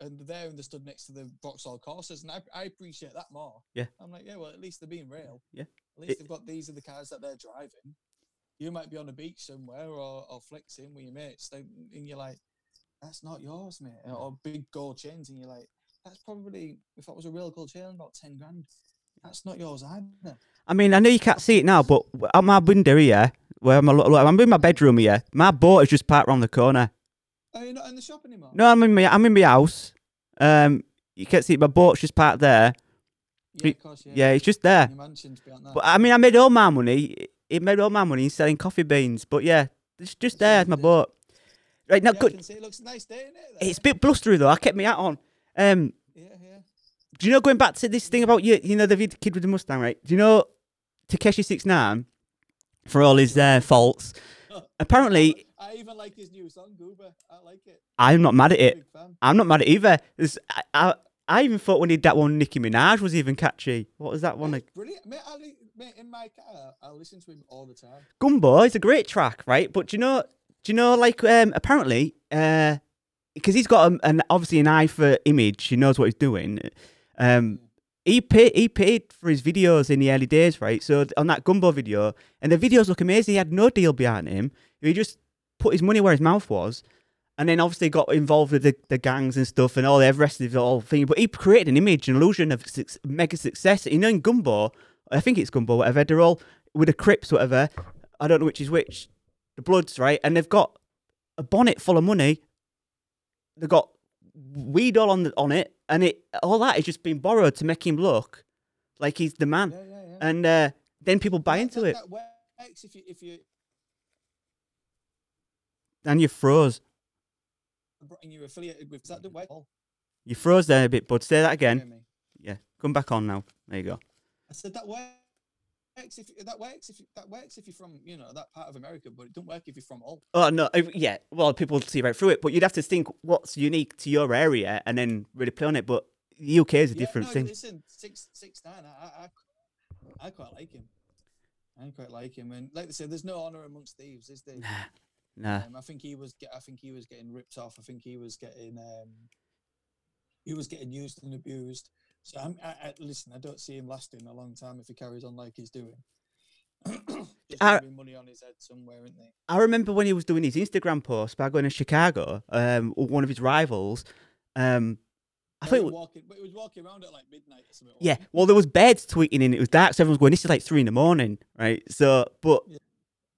and they're there and they stood next to the Vauxhall Corsas, and I, I appreciate that more. Yeah. I'm like, yeah, well, at least they're being real. Yeah. At least they've got these are the cars that they're driving. You might be on a beach somewhere or, or flexing with your mates, and you're like, that's not yours, mate. Or big gold chains, and you're like, that's probably if that was a real gold chain, about ten grand. That's not yours either. I mean, I know you can't see it now, but at my window here, where I'm, a lo- I'm in my bedroom here, my boat is just parked around the corner. Are you not in the shop anymore? No, I'm in my, I'm in my house. Um, you can't see it, my boat's just parked there. Yeah, of course, yeah. Yeah, it's just there. Your mansion's beyond that. But I mean, I made all my money. It made all my money in selling coffee beans. But yeah, it's just there, my boat. Right now, yeah, good. it looks nice day, it? It's a bit blustery though. I kept my hat on. Um, Yeah, yeah. do you know going back to this thing about you? You know the vid- kid with the Mustang, right? Do you know Tekashi Six Nine for all his uh, faults? Apparently, I even like his new song, Gooba. I like it. I'm not mad at it. I'm not mad at it either. I, I, I even thought when he did that one, Nicki Minaj was even catchy. What was that one? It's brilliant. Mate, I, mate, in my car, I listen to him all the time. Gummo is a great track, right? But do you know, do you know, like, um, apparently, uh, because he's got an obviously an eye for image, he knows what he's doing. Um, he paid he paid for his videos in the early days, right? So on that Gummo video, and the videos look amazing. He had no deal behind him. He just put his money where his mouth was, and then obviously got involved with the, the gangs and stuff and all the rest of the whole thing. But he created an image, an illusion of suc mega success. You know, in Gummo, I think it's Gummo, whatever. They're all with the Crips, whatever. I don't know which is which. The Bloods, right? And they've got a bonnet full of money. They've got weed all on the, on it, and it all that is just being borrowed to make him look like he's the man. Yeah, yeah, yeah. And uh, then people buy into that, it, That works if you if you and you froze. and you're affiliated with. That work? Oh, You froze there a bit, bud. Say that again. Yeah, come back on now. There you go. I said that works if that works if that works if you're from you know that part of America, but it don't work if you're from all. Oh no, yeah. Well, people see right through it, but you'd have to think what's unique to your area and then really play on it. But the UK is a Yeah, different no, thing. Listen, six six nine. I, I I I quite like him. I quite like him, and like they said, there's no honor amongst thieves, is there? Nah, nah. Um, I think he was. I think he was getting ripped off. I think he was getting. Um, he was getting used and abused. So I'm. I, I, listen, I don't see him lasting a long time if he carries on like he's doing. I- money on his head somewhere, isn't there? I remember when he was doing his Instagram post about going to Chicago. Um, one of his rivals. Um, I He think. was walking, but he was walking around at like midnight or something. Yeah, well, there was beds tweeting in. It was dark, so everyone's going. This is like three in the morning, right? So, but Yeah.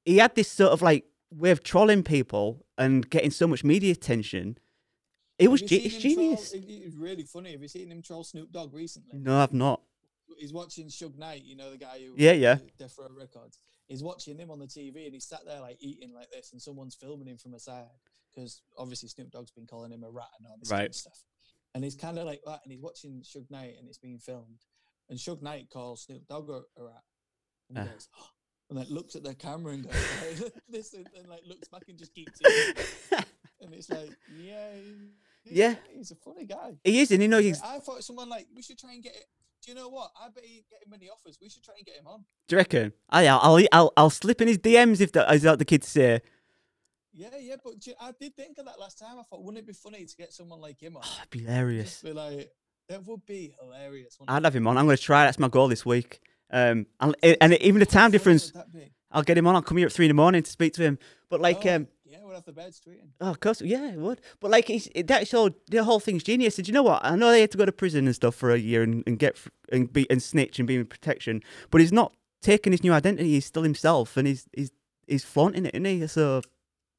he had this sort of like way of trolling people and getting so much media attention. It was ge- it's him troll- genius. it- was really funny. Have you seen him troll Snoop Dogg recently? No, I've not. he's watching Suge Knight, you know the guy who Yeah, yeah. Death Row Records. He's watching him on the TV and he's sat there like eating like this, and someone's filming him from a side because obviously Snoop Dogg's been calling him a rat and all this kind Right. of stuff. And he's kind of like that, and he's watching Suge Knight and it's being filmed, and Suge Knight calls Snoop Dogg a, rat, and he Ah. goes, oh, and like looks at their camera and goes like, this and, and like looks back and just keeps it. and it's like, he's Yeah. he's a funny guy. he is, and you know he's. I thought someone like we should try and get it. Do you know what? I bet he get him many offers. We should try and get him on. Do you reckon? I, yeah, I'll, I'll, I'll slip in his DMs if that is that the kids say. Yeah, yeah, but you- I did think of that last time. I thought, wouldn't it be funny to get someone like him on? Oh, it'd be hilarious. Just be like, that would be hilarious. I'd it? have him on. I'm going to try. That's my goal this week. Um, and, and even the time difference, would that be? I'll get him on. I'll come here at three in the morning to speak to him. But like, Oh, um, yeah, we'll have the beds tweeting. oh, of course, yeah, it would. But like, it, that's all. The whole thing's genius. And you know what? I know they had to go to prison and stuff for a year and, and get and be and snitch and be in protection. But he's not taking his new identity. He's still himself, and he's he's he's flaunting it, isn't he? So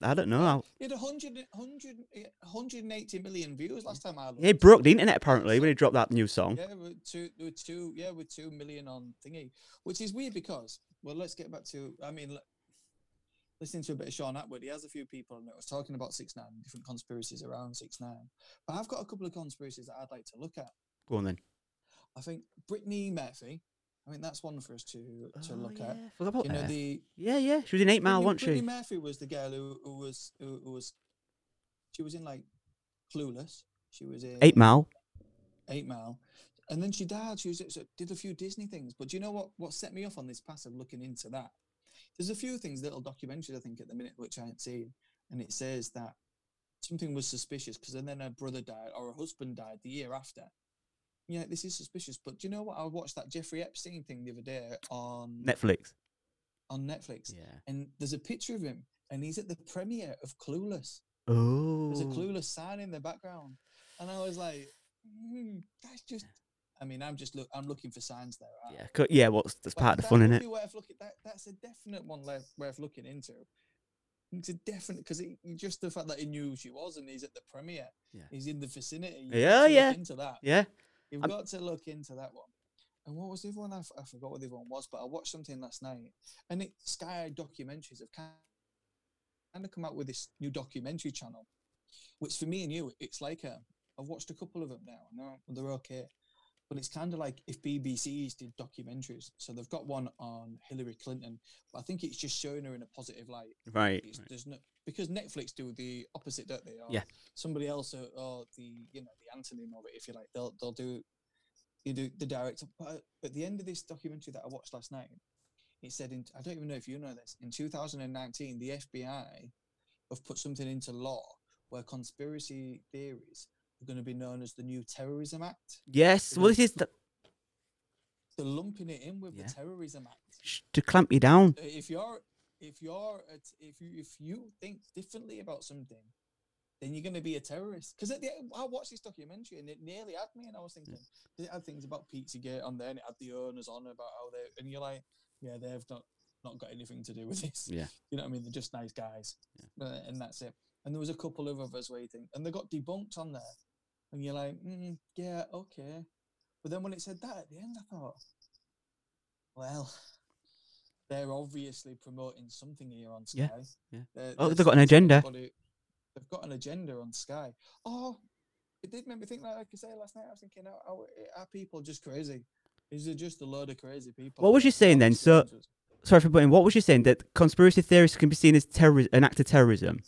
I don't know. I'll, He had 100, 100, eh, 180 million views last time I looked. he broke the internet apparently when he dropped that new song. Yeah, with two, with two, yeah, with two million on thingy, which is weird because, well, let's get back to, I mean, listening to a bit of Shaun Attwood, he has a few people that was talking about six nine, different conspiracies around six nine. But I've got a couple of conspiracies that I'd like to look at. Go on then. I think Brittany Murphy. I mean, that's one for us to to Oh, look at. yeah. Forgot about You know her. the Yeah, yeah. She was in Eight Mile, Brittany, wasn't Brittany she? Murphy was the girl who, who was who, who was she was in like Clueless. She was in Eight Mile. Eight Mile, and then she died. She was so did a few Disney things. But do you know what? What set me off on this path of looking into that? There's a few things, little documentaries I think at the minute which I ain't seen, and it says that something was suspicious because then her brother died or her husband died the year after. Yeah, this is suspicious. But do you know what? I watched that Jeffrey Epstein thing the other day on Netflix. on Netflix, Yeah. and there's a picture of him, and he's at the premiere of Clueless. Oh. There's a clueless sign in the background, and I was like, "Hmm, "That's just." I mean, I'm just look. I'm looking for signs there. aren't Yeah, co- yeah. What's that's But part of the fun, in it? Worth looking. That that's a definite one worth, worth looking into. It's a definite because just the fact that he knew who she was and he's at the premiere. Yeah. He's in the vicinity. Yeah, yeah. Into that. Yeah. You've got to look into that one. And what was the other one? I, f- I forgot what the other one was, but I watched something last night. And it Sky Documentaries have kind of come out with this new documentary channel, which for me and you, it's like a, I've watched a couple of them now. No, they're okay. But it's kind of like if BBC's did documentaries. So they've got one on Hillary Clinton, but I think it's just showing her in a positive light. Right. It's, there's no because Netflix do the opposite, don't they? Or Yeah. Somebody else, or, or the you know the antonym of it, if you like, they'll they'll do you do the director. But at the end of this documentary that I watched last night, it said in I don't even know if you know this. In 2019, the FBI have put something into law where conspiracy theories are going to be known as the new Terrorism Act. Yes. Well, this is the, They're lumping it in with Yeah. the Terrorism Act. to clamp you down. If you're if you're at, if you if you think differently about something then you're going to be a terrorist. Because at the end, i watched this documentary and it nearly had me and i was thinking 'cause it had things about pizzagate on there and it had the owners on about how they and you're like yeah they've not not got anything to do with this. Yeah. you know what i mean? They're just nice guys. Uh, and that's it. And there was a couple of others waiting, and they got debunked on there. And you're like mm, yeah okay. But then when it said that at the end i thought well they're obviously promoting something here on Sky. Yeah, yeah. They're- Oh, they've got an agenda. They've got an agenda on Sky. Oh, it did make me think. Like, like I say last night, I was thinking, are, are, are people just crazy? Is it just a load of crazy people? What was you saying then? So- Sorry for putting. What was you saying that conspiracy theorists can be seen as terror, an act of terrorism?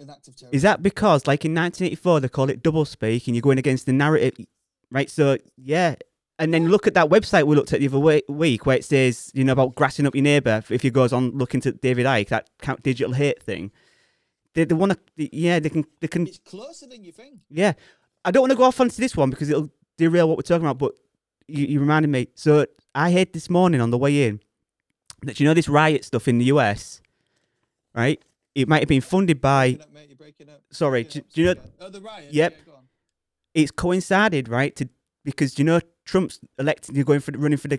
an act of terror. Is that because, like in 1984, they call it double speak, and you're going against the narrative, right? So yeah, and then look at that website we looked at the other week where it says, you know, about grassing up your neighbour. If you goes on looking to David Icke, that count digital hate thing, they they want to, yeah, they can they can It's closer than you think. Yeah, I don't want to go off onto this one because it'll derail what we're talking about. But you, you reminded me. So I heard this morning on the way in that you know this riot stuff in the US, right? It might have been funded by. Up, mate, you're breaking up. Sorry, do, do you know? Oh, the riot. Yep. Yeah. It's coincided, right? To because you know Trump's elected. You're going for the- running for the.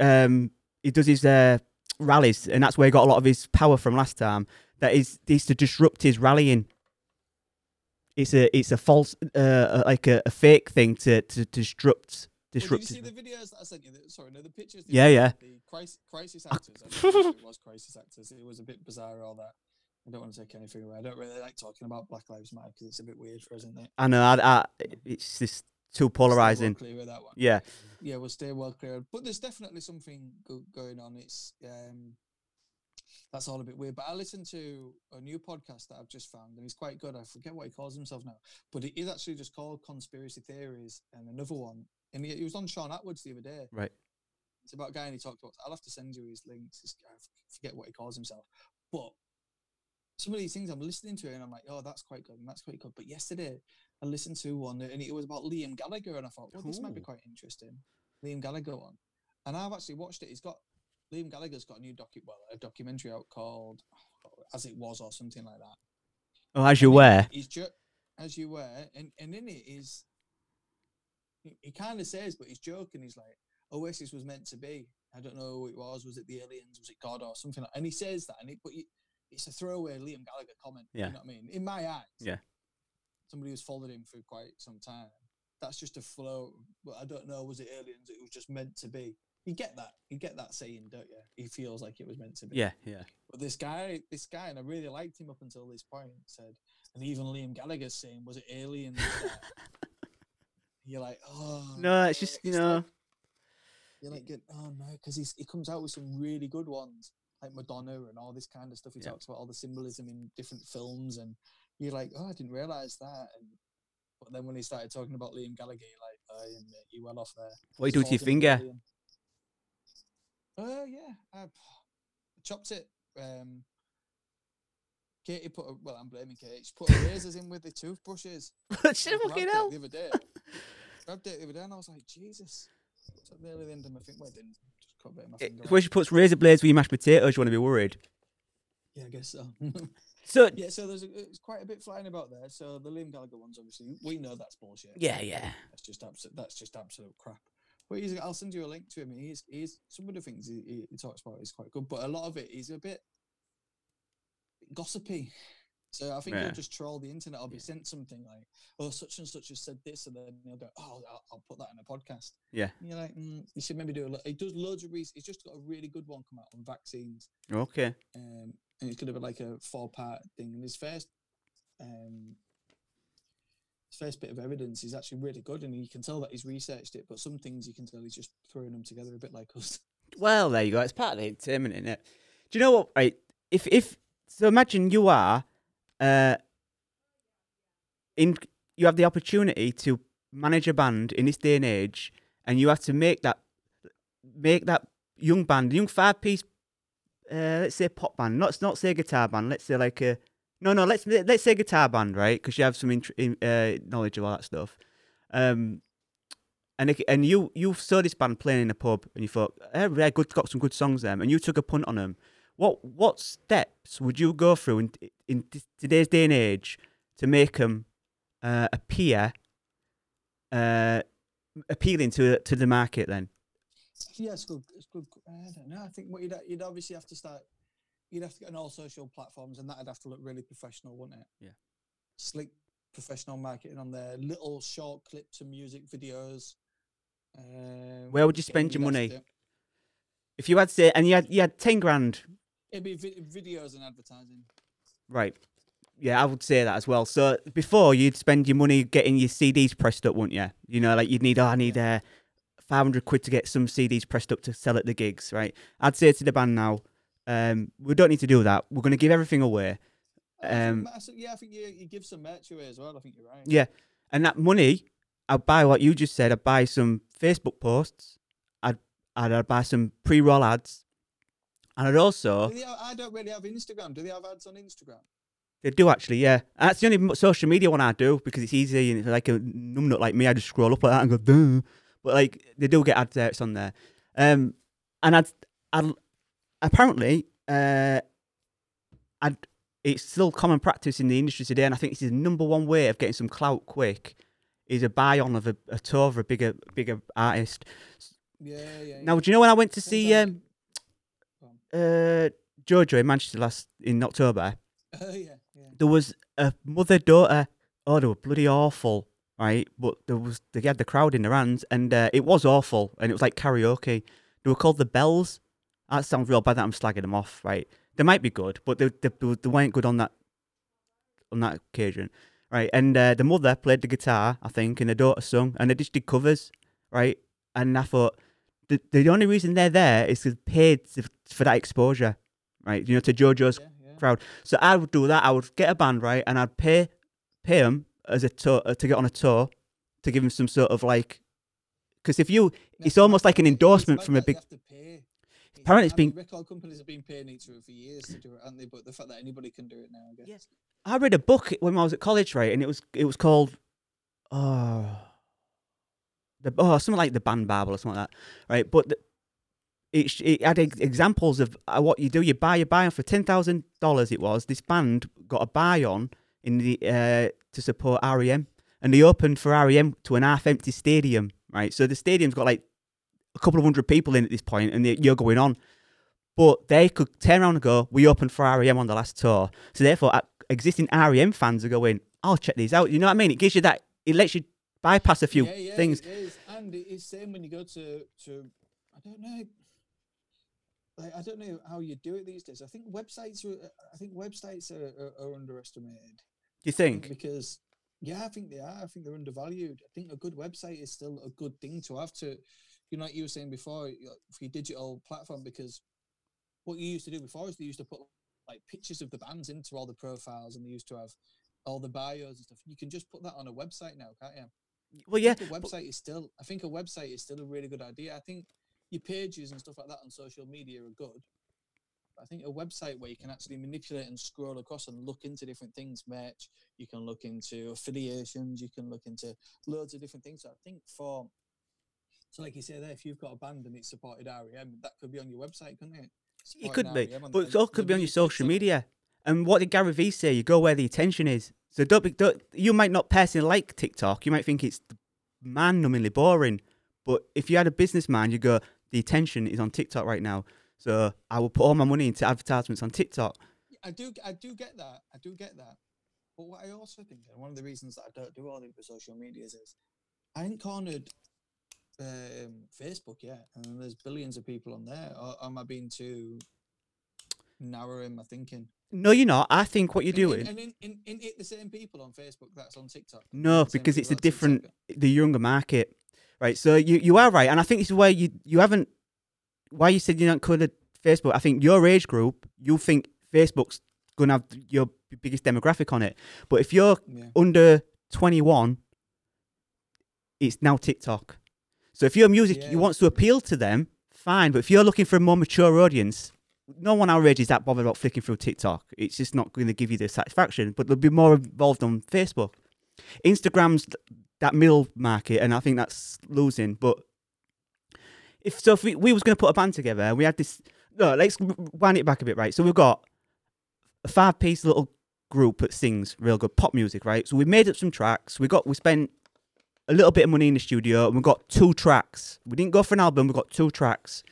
Um, he does his uh, rallies, and that's where he got a lot of his power from last time. That is, is to disrupt his rallying. It's a it's a false uh, like a, a fake thing to to disrupt Well, disrupt. did you see the videos that I sent you? The, sorry, no, the pictures. that Yeah, you yeah. The crisis, crisis actors. Know if it was crisis actors. It was a bit bizarre. All that. I don't want to take anything away. I don't really like talking about Black Lives Matter because it's a bit weird for us, isn't it? I know. I, I, it's just too well polarizing. clear with that one. Yeah. Yeah, we'll stay well clear. But there's definitely something go- going on. It's um, that's all a bit weird. But I listened to a new podcast that I've just found, and he's quite good. I forget what he calls himself now, but it is actually just called Conspiracy Theories, and another one. And he, he was on Shaun Attwood's the other day. Right. It's about a guy, and he talked about. I'll have to send you his links. This guy, I forget what he calls himself, but some of these things I'm listening to, and I'm like, oh, that's quite good, and that's quite good. But yesterday, I listened to one, and it was about Liam Gallagher, and I thought, well, this might be quite interesting. Liam Gallagher one, and I've actually watched it. He's got Liam Gallagher's got a new docu, well, a documentary out called oh, "As It Was" or something like that. Oh, as you were. He's ju- as you were, and and in it is, he, he kind of says, but he's joking. He's like, Oasis was meant to be. I don't know who it was. Was it the aliens? Was it God or something? Like, and he says that, and it, but he, it's a throwaway Liam Gallagher comment. Yeah. You know what I mean? In my eyes. Yeah. Somebody who's followed him for quite some time. That's just a flow. But I don't know. Was it aliens? It was just meant to be. You get that. You get that saying, don't you? He feels like it was meant to be. Yeah, yeah. But this guy, this guy, and I really liked him up until this point, said, and even Liam Gallagher's saying, was it aliens? You're like, oh. No, it's just you like- know. you're like, oh no, because he's he comes out with some really good ones, like Madonna and all this kind of stuff. He Yeah. talks about all the symbolism in different films, and you're like, oh, I didn't realize that. And but then when he started talking about Liam Gallagher, you're like, oh, you well off there. What you do to your finger? alien. Uh, yeah, I chopped it. Um, Katie put a, well, I'm blaming Katie. She put razors in with the toothbrushes. I fucking it hell. The other day, grabbed it the other day, and I was like, Jesus. At nearly the end of my finger. Well, I didn't just cut bit of my It- finger. Where she puts razor blades with your mashed potatoes, you want to be worried. Yeah, I guess so. So yeah, so there's a, it's quite a bit flying about there. So the Liam Gallagher ones, obviously, we know that's bullshit. yeah, yeah. That's just absolute. That's just absolute crap. But he's, I'll send you a link to him. He's, he's some of the things he, he, he talks about is quite good, but a lot of it is a bit gossipy. So I think Yeah. he'll just troll the internet. I'll be sent something like, "Oh, such and such has said this," and then he'll go, "Oh, I'll, I'll put that in a podcast." Yeah. And you're like, mm, you should maybe do a. Lo-. He does loads of research. He's just got a really good one come out on vaccines Okay. um, and it's going to be like a four part thing. And his first, um, his first bit of evidence is actually really good, and you can tell that he's researched it. But some things you can tell he's just throwing them together a bit like us. Well, there you go. It's part of the entertainment, isn't it? Do you know what? Right. If if so, imagine you are, uh, in you have the opportunity to manage a band in this day and age, and you have to make that make that young band, young five piece, uh, let's say pop band, not not say guitar band. Let's say like a no no let's let's say guitar band, right? Because you have some int- in, uh, knowledge of all that stuff. Um, and it, and you you saw this band playing in a pub and you thought, eh, yeah, good, got some good songs there, and you took a punt on them. What what steps would you go through in in today's day and age to make them uh, appear uh, appealing to to the market? Then yeah, it's good. It's good. I don't know. I think what you'd you'd obviously have to start. You'd have to get on all social platforms, and that'd have to look really professional, wouldn't it? Yeah. Slick professional marketing on there. Little short clips and music videos. Um, Where would you spend your money? if you had say and you had you had ten grand, It'd be vi- videos and advertising. right? Yeah, I would say that as well. So before you'd spend your money getting your CDs pressed up, wouldn't you? You know, like you'd need, oh, I need uh, 500 quid to get some CDs pressed up to sell at the gigs, right? I'd say to the band now, um, we don't need to do that. We're going to give everything away. I think Um, yeah, I think you, you give some merch away as well. I think you're right. Yeah. And that money, I'd buy what you just said. I'd buy some Facebook posts. I'd, I'd, I'd buy some pre roll ads. And I'd also, have- I don't really have Instagram. Do they have ads on Instagram? they do actually, yeah. And that's the only social media one I do because it's easy and it's like a numbnut like me. I just scroll up like that and go, duh. But like, they do get adverts on there. Um, and I'd, I'd apparently, uh, I'd, it's still common practice in the industry today, and I think this is the number one way of getting some clout quick is a buy on of a, a tour of a bigger bigger artist. Yeah, yeah. Now, do you know when I went to see um, uh, Jojo in Manchester last in October? Oh yeah, yeah. There was a mother daughter. Oh, they were bloody awful, right? But there was they had the crowd in their hands, and uh, it was awful, and it was like karaoke. They were called the Bells. That sounds real bad that I'm slagging them off, right? They might be good, but they they, they, weren't good on that on that occasion, right? And uh, the mother played the guitar, I think, and the daughter sung, and they just did covers, right? And I thought the the only reason they're there is to paid to, for that exposure, right? You know, to JoJo's Yeah, yeah. crowd. So I would do that. I would get a band right, and I'd pay pay them as a tour uh, to get on a tour to give them some sort of like. Because if you, No, it's almost like an endorsement like from a big. You have to pay. Apparently it's been- record companies have been paying each other for years to do it, haven't they? But the fact that anybody can do it now, I guess. Yes. I read a book when I was at college, right, and it was it was called, oh, the oh something like the band Bible or something like that, right? But the, it it had ex- examples of uh, what you do. You buy you buy on for ten thousand dollars. It was this band got a buy on in the uh, to support REM, and they opened for REM to an half empty stadium, right? So the stadium's got like a couple of hundred people in at this point, and they, you're going on. But they could turn around and go, "We opened for REM on the last tour." So therefore, uh, existing REM fans are going, "I'll check these out." You know what I mean? It gives you that. It lets you bypass a few yeah, yeah, things. It is. And it is same when you go to to I don't know. Like, I don't know how you do it these days. I think websites are. I think websites are, are, are underestimated. Do you think? because yeah, I think they are. I think they're undervalued. I think a good website is still a good thing to have to, you know, like you were saying before, for your digital platform. Because what you used to do before is they used to put like pictures of the bands into all the profiles, and they used to have all the bios and stuff. You can just put that on a website now, can't you? Well, yeah. A website is still. I think a website is still a really good idea. I think your pages and stuff like that on social media are good. I think a website where you can actually manipulate and scroll across and look into different things, merch. You can look into affiliations. You can look into loads of different things. So I think for so, like you say there, if you've got a band and it's supported REM, that could be on your website, couldn't it? It could be, REM but it all could be on your social media. And what did Gary Vee say? You go where the attention is. So don't be. Don't, you might not personally like TikTok. You might think it's man-numbingly boring. But if you had a business businessman, you go, the attention is on TikTok right now. So I will put all my money into advertisements on TikTok. I do, I do get that. I do get that. But what I also think, and one of the reasons that I don't do all the social medias is, I ain't cornered um, Facebook yet, and there's billions of people on there. Or am I being too narrow in my thinking? No, you're not. I think what you're And doing. and in, in, in it the same people on Facebook that's on TikTok. No, because it's a different, the younger market, right? So you you are right, and I think this is why you you haven't. Why you said you don't cover Facebook? I think your age group, you think Facebook's gonna have your biggest demographic on it, but if you're Yeah. under twenty one, it's now TikTok. So if your music Yeah. you wants to appeal to them, fine. But if you're looking for a more mature audience, no one our age is that bothered about flicking through TikTok. It's just not going to give you the satisfaction. But they'll be more involved on Facebook. Instagram's that middle market, and I think that's losing. But if so, if we, we was going to put a band together, and we had this. No, let's wind it back a bit, right? So we've got a five-piece little group that sings real good pop music, right? So we made up some tracks. We got we spent a little bit of money in the studio, and we got two tracks. We didn't go for an album. We got two tracks,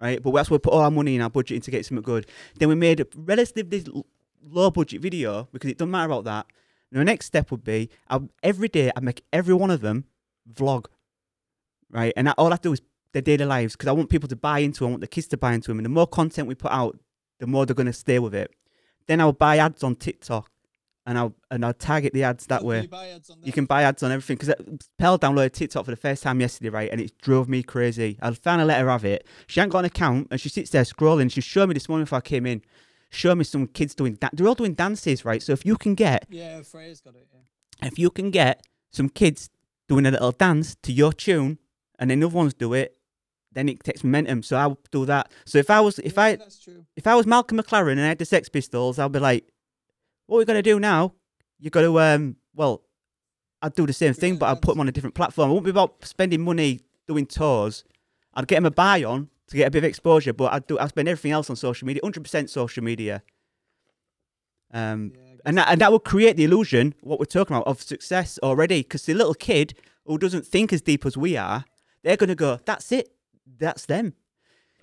right? But that's where we put all our money in our budget in to get something good. Then we made a relatively l- low-budget video because it doesn't matter about that. And the next step would be I'll, every day I make every one of them vlog, right? And I, all I do is their daily lives because I want people to buy into. 'em, I want the kids to buy into them. And the more content we put out, the more they're going to stay with it. Then I'll buy ads on TikTok, and I'll and I'll target the ads that Can way. you buy ads on You can buy ads on everything because uh, Pell downloaded TikTok for the first time yesterday, right? And it drove me crazy. I finally let her have it. She ain't got an account and she sits there scrolling. She showed me this morning before I came in. Show me some kids doing that. They're all doing dances, right? So if you can get, Yeah, Freya's got it. Yeah. if you can get some kids doing a little dance to your tune, and then other ones do it, then it takes momentum. So I'll do that. So if I was, if Yeah, I, if I was Malcolm McLaren and I had the Sex Pistols, I'll be like, what are we gonna do now? You got to, um, well, I'd do the same thing, but I'd put them on a different platform. It won't be about spending money doing tours. I'd get them a buy on to get a bit of exposure, but I'd do, I'd spend everything else on social media, 100% social media. Um, Yeah, and that, and that will create the illusion, what we're talking about, of success already. Because the little kid who doesn't think as deep as we are, they're going to go, that's it. That's them. Do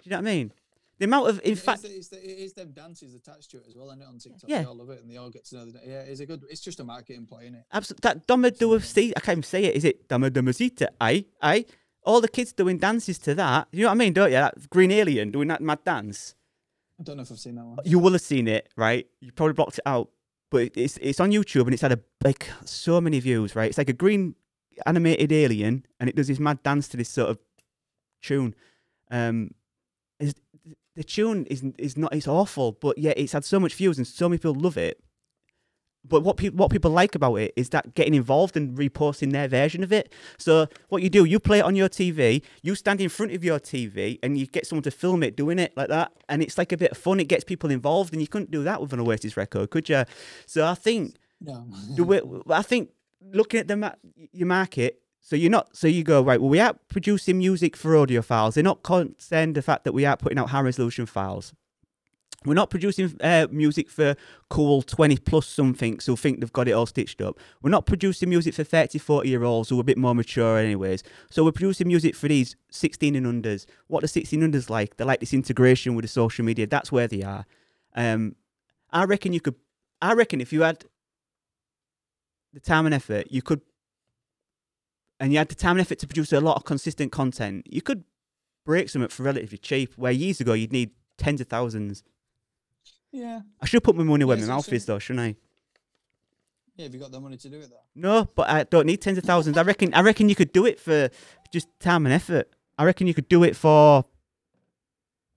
you know what I mean? The amount of, in It is fact, the- it's, the, it is them dances attached to it as well, and it on TikTok. Yeah. They all love it, and they all get to know. The, yeah, it's a good. It's just a marketing play, is it? Absolutely. That Dama do see I can't even say it. Is it Dama Damasita? Aye, aye. All the kids doing dances to that. You know what I mean, don't you? That Green Alien doing that mad dance. I don't know if I've seen that one. You will have seen it, right? You probably blocked it out, but it's it's on YouTube and it's had a like so many views, right? It's like a green animated alien and it does this mad dance to this sort of tune. Um, it's, the tune is is not it's awful, but yet it's had so much views and so many people love it. But what people what people like about it is that getting involved and reposting their version of it. So what you do, you play it on your TV, you stand in front of your TV, and you get someone to film it doing it like that, and it's like a bit of fun. It gets people involved, and you couldn't do that with an Oasis record, could you? So I think No. the way, I think looking at the ma- your market, so you're not so you go right. Well, we are producing music for audiophiles. They're not concerned the fact that we are putting out high resolution files. We're not producing uh, music for cool 20 plus something who think they've got it all stitched up. We're not producing music for 30, 40 year olds who are a bit more mature, anyways. So we're producing music for these 16 and unders. What the 16 unders like? They like this integration with the social media. That's where they are. Um, I reckon you could. I reckon if you had the time and effort, you could, and you had the time and effort to produce a lot of consistent content, you could break something for relatively cheap. Where years ago you'd need tens of thousands. Yeah. I should put my money where Yeah, my so- mouth so- is, though, shouldn't I? Yeah, have you got the money to do it though? No, but I don't need tens of thousands. I reckon. I reckon you could do it for just time and effort. I reckon you could do it for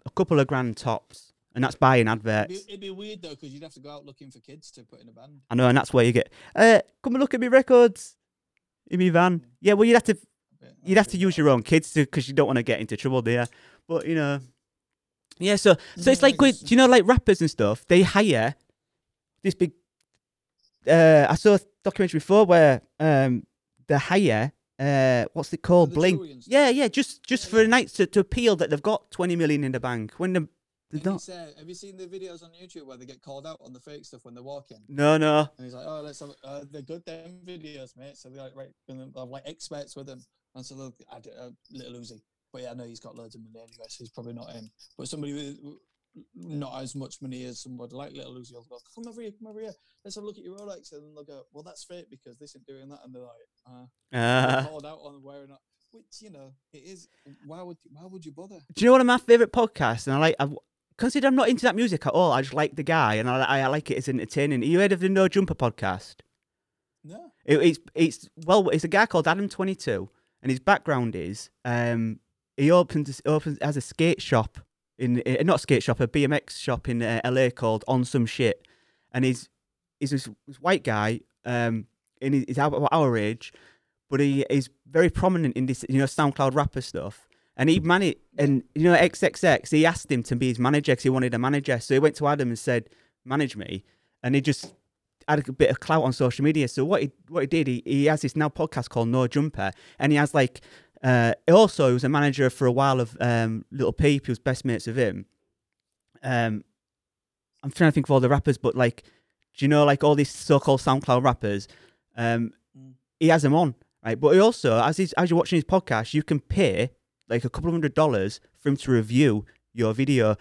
a couple of grand tops, and that's buying It'd adverts. be, it'd be weird though because you'd have to go out looking for kids to put in a band. I know, and that's where you get. Uh, come and look at me records in me van. Yeah, well, you'd have to you'd have to use your own kids to because you don't want to get into trouble there. But you know, yeah. So so it's like with, you know like rappers and stuff? They hire this big. Uh, I saw a documentary before where um they hire uh what's it called the bling. jury and stuff. Yeah, yeah. Just just for a night to, to appeal that they've got twenty million in the bank when they they And don't. it's, uh, have you seen the videos on YouTube where they get called out on the fake stuff when they're walking? No, no. And he's like, "Oh, let's have uh, they're good them videos, mate." So they're like, right, and they have like experts with them, and so they'll I d- uh, little Uzi. But yeah, I know he's got loads of money anyway, so he's probably not in. But somebody with not as much money as somebody like little Uzi will go, "Come over here, come over here, let's have a look at your Rolex," and they'll go, "Well, that's fake because this isn't doing that," and they're like, uh, they're Uh, called out on or not. Which you know, it is. Why would why would you bother? do you know one of my favorite podcasts? And I like. I, Consider I'm not into that music at all. I just like the guy, and I, I like it. It's entertaining. You heard of the No Jumper podcast? No, It, it's it's well, it's a guy called Adam Twenty Two, and his background is um he opens opens has a skate shop in uh, not a skate shop, a BMX shop in uh, LA called On Some Shit, and he's he's this, this white guy um and he's about our age, but he is very prominent in this you know SoundCloud rapper stuff. And he managed, and you know XXX. He asked him to be his manager because he wanted a manager. So he went to Adam and said, "Manage me," and he just had a bit of clout on social media. So what he what he did, he, he has this now podcast called No Jumper, and he has like uh, also he was a manager for a while of um, Little Peep, who was best mates with him. Um, I'm trying to think of all the rappers, but like, do you know like all these so-called SoundCloud rappers? Um, Mm. he has them on, right? But he also, as he's, as you're watching his podcast, you can pay like a couple of hundred dollars for him to review your video.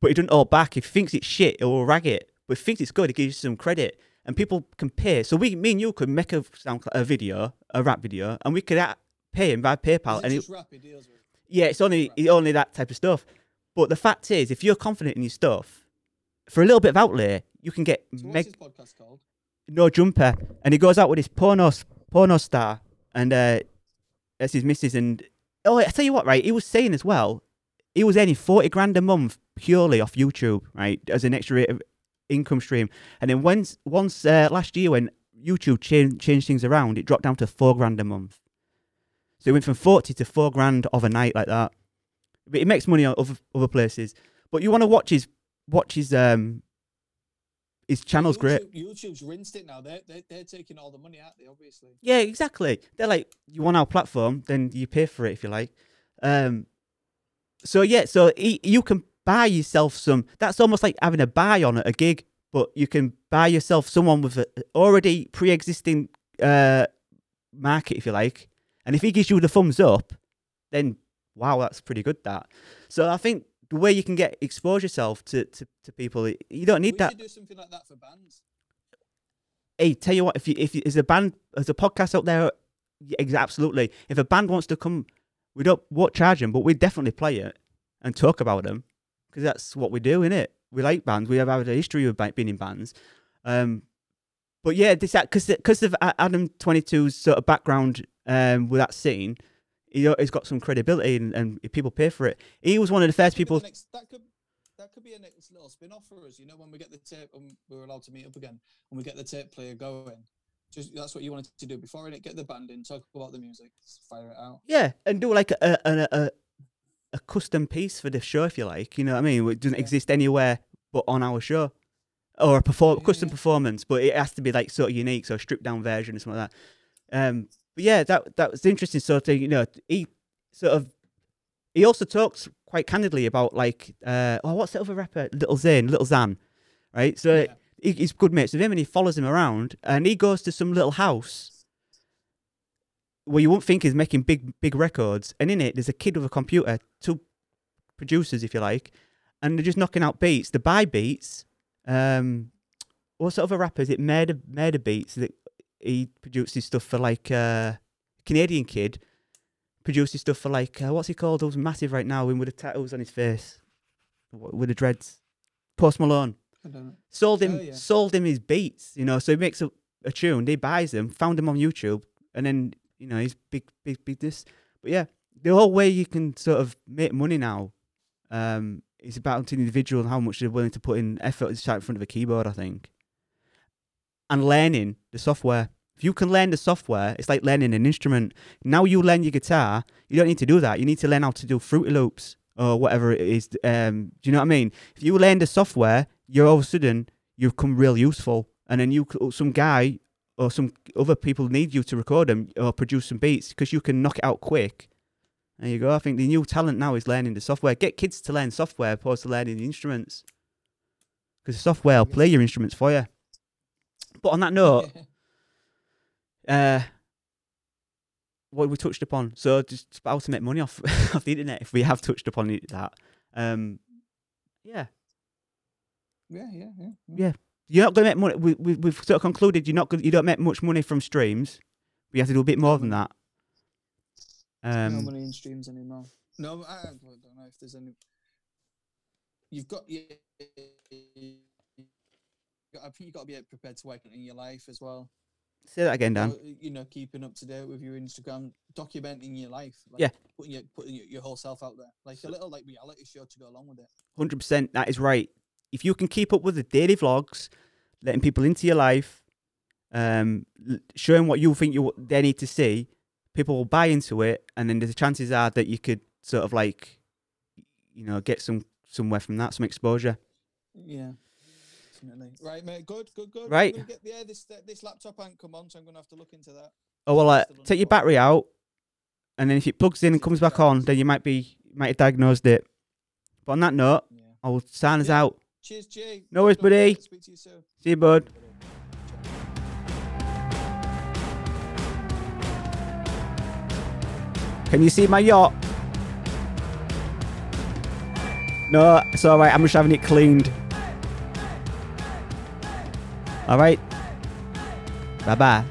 But he doesn't hold back. If he thinks it's shit, he'll rag it. But if he thinks it's good, he gives you some credit. And people can pay. So we, me and you could make a SoundCloud a video, a rap video, and we could pay him by PayPal. it And just rap he deals with? yeah, it's only it's only that type of stuff. But the fact is, if you're confident in your stuff, for a little bit of outlay, you can get So what's meg- his podcast called? no jumper, and he goes out with his porno porno star, and uh, that's his missus. And oh, I tell you what, right? He was saying as well, he was earning forty grand a month purely off YouTube, right, as an extra income stream. And then once once uh, last year when YouTube changed changed things around, it dropped down to four grand a month. So it went from forty to four grand overnight like that. But it makes money on other other places. But you want to watch his watch his um his channel's great. YouTube's rinsed it now. They're, they're, they're taking all the money out there, obviously. Yeah, exactly. They're like, you want our platform, then you pay for it if you like. Um, so yeah, so y- you can buy yourself some. That's almost like having a buy on at a gig, but you can buy yourself someone with a already pre-existing uh market, if you like. And if he gives you the thumbs up, then wow, that's pretty good. That. So I think the way you can get expose yourself to to, to people, you don't need we that do something like that for bands. hey, tell you what, if you if you, is a band, there's a podcast out there, yeah, absolutely. If a band wants to come, we don't won't charge them, but we definitely play it and talk about them because that's what we do, in it. We like bands. We have had a history of being in bands. Um, but yeah, this because because of Adam 22's sort of background um with that scene, he, he's got some credibility and, and people pay for it. He was one of the first the people. next- that could that could be a next little spin off for us. You know, when we get the tape and we're allowed to meet up again, when we get the tape player going. Just that's what you wanted to do before it. Get the band in, talk about the music, fire it out. Yeah, and do like a a, a, a, a custom piece for the show if you like. You know what I mean? It doesn't Yeah. exist anywhere but on our show. Or a perform- Yeah, custom yeah. performance, but it has to be like sort of unique, so a stripped down version or something like that. Um, but yeah, that that was interesting sort of. You know, he sort of he also talks quite candidly about like uh oh what's the other rapper Little Zane, Little Zan, right? So Yeah. he, he's good mates with him and he follows him around and he goes to some little house where you won't think he's making big big records and in it there's a kid with a computer two producers if you like and they're just knocking out beats they buy beats um what sort of a rapper is it murder murder beats that he produces stuff for like uh canadian kid produces stuff for like uh, what's he called? Those massive right now with the tattoos on his face. With the dreads. Post malone. I don't know. sold him Oh, yeah. sold him his beats you know so he makes a, a tune he buys them found them on youtube and then you know he's big big big this. But yeah the whole way you can sort of make money now um is about the individual and how much they're willing to put in effort to start in front of a keyboard i think. And learning the software if you can learn the software it's like learning an instrument. Now you learn your guitar you don't need to do that. You need to learn how to do fruity loops or whatever it is um do you know what i mean? If you learn the software you're all of a sudden you become real useful. And then you some guy or some other people need you to record them or produce some beats because you can knock it out quick. There you go. I think the new talent now is learning the software. Get kids to learn software opposed to learning the instruments because the software will play your instruments for you but on that note uh what we touched upon so just how to make money off off the internet if we have touched upon it, that um yeah yeah, yeah, yeah, Yeah. you're not going to make money. We, we, we've sort of concluded you're not. Gonna, you don't make much money from streams. We have to do a bit more than that. no Um, money in streams anymore. No, I, I don't know if there's any. You've got yeah. I think you've got to be prepared to work in your life as well. Say that again, Dan. So, you know, keeping up to date with your Instagram, documenting your life. Like Yeah. Putting your putting your, your whole self out there, like a little like reality show to go along with it. Hundred percent. That is right. If you can keep up with the daily vlogs, letting people into your life, um, showing what you think you they need to see, people will buy into it, and then the chances are that you could sort of like, you know, get some somewhere from that, some exposure. Yeah. Definitely. Right, mate. Good, good, good. I'm Right. Get, yeah, this this laptop ain't come on, so I'm gonna have to look into that. Oh well, uh, take your battery out, and then if it plugs in and comes back on, then you might be might have diagnosed it. But on that note, Yeah. I will sign us Yeah. out. Cheers, Jay. No worries, Good luck, mate. buddy. Speak to you soon. See you, bud. Can you see my yacht? No, it's alright. I'm just having it cleaned. Alright. Bye bye.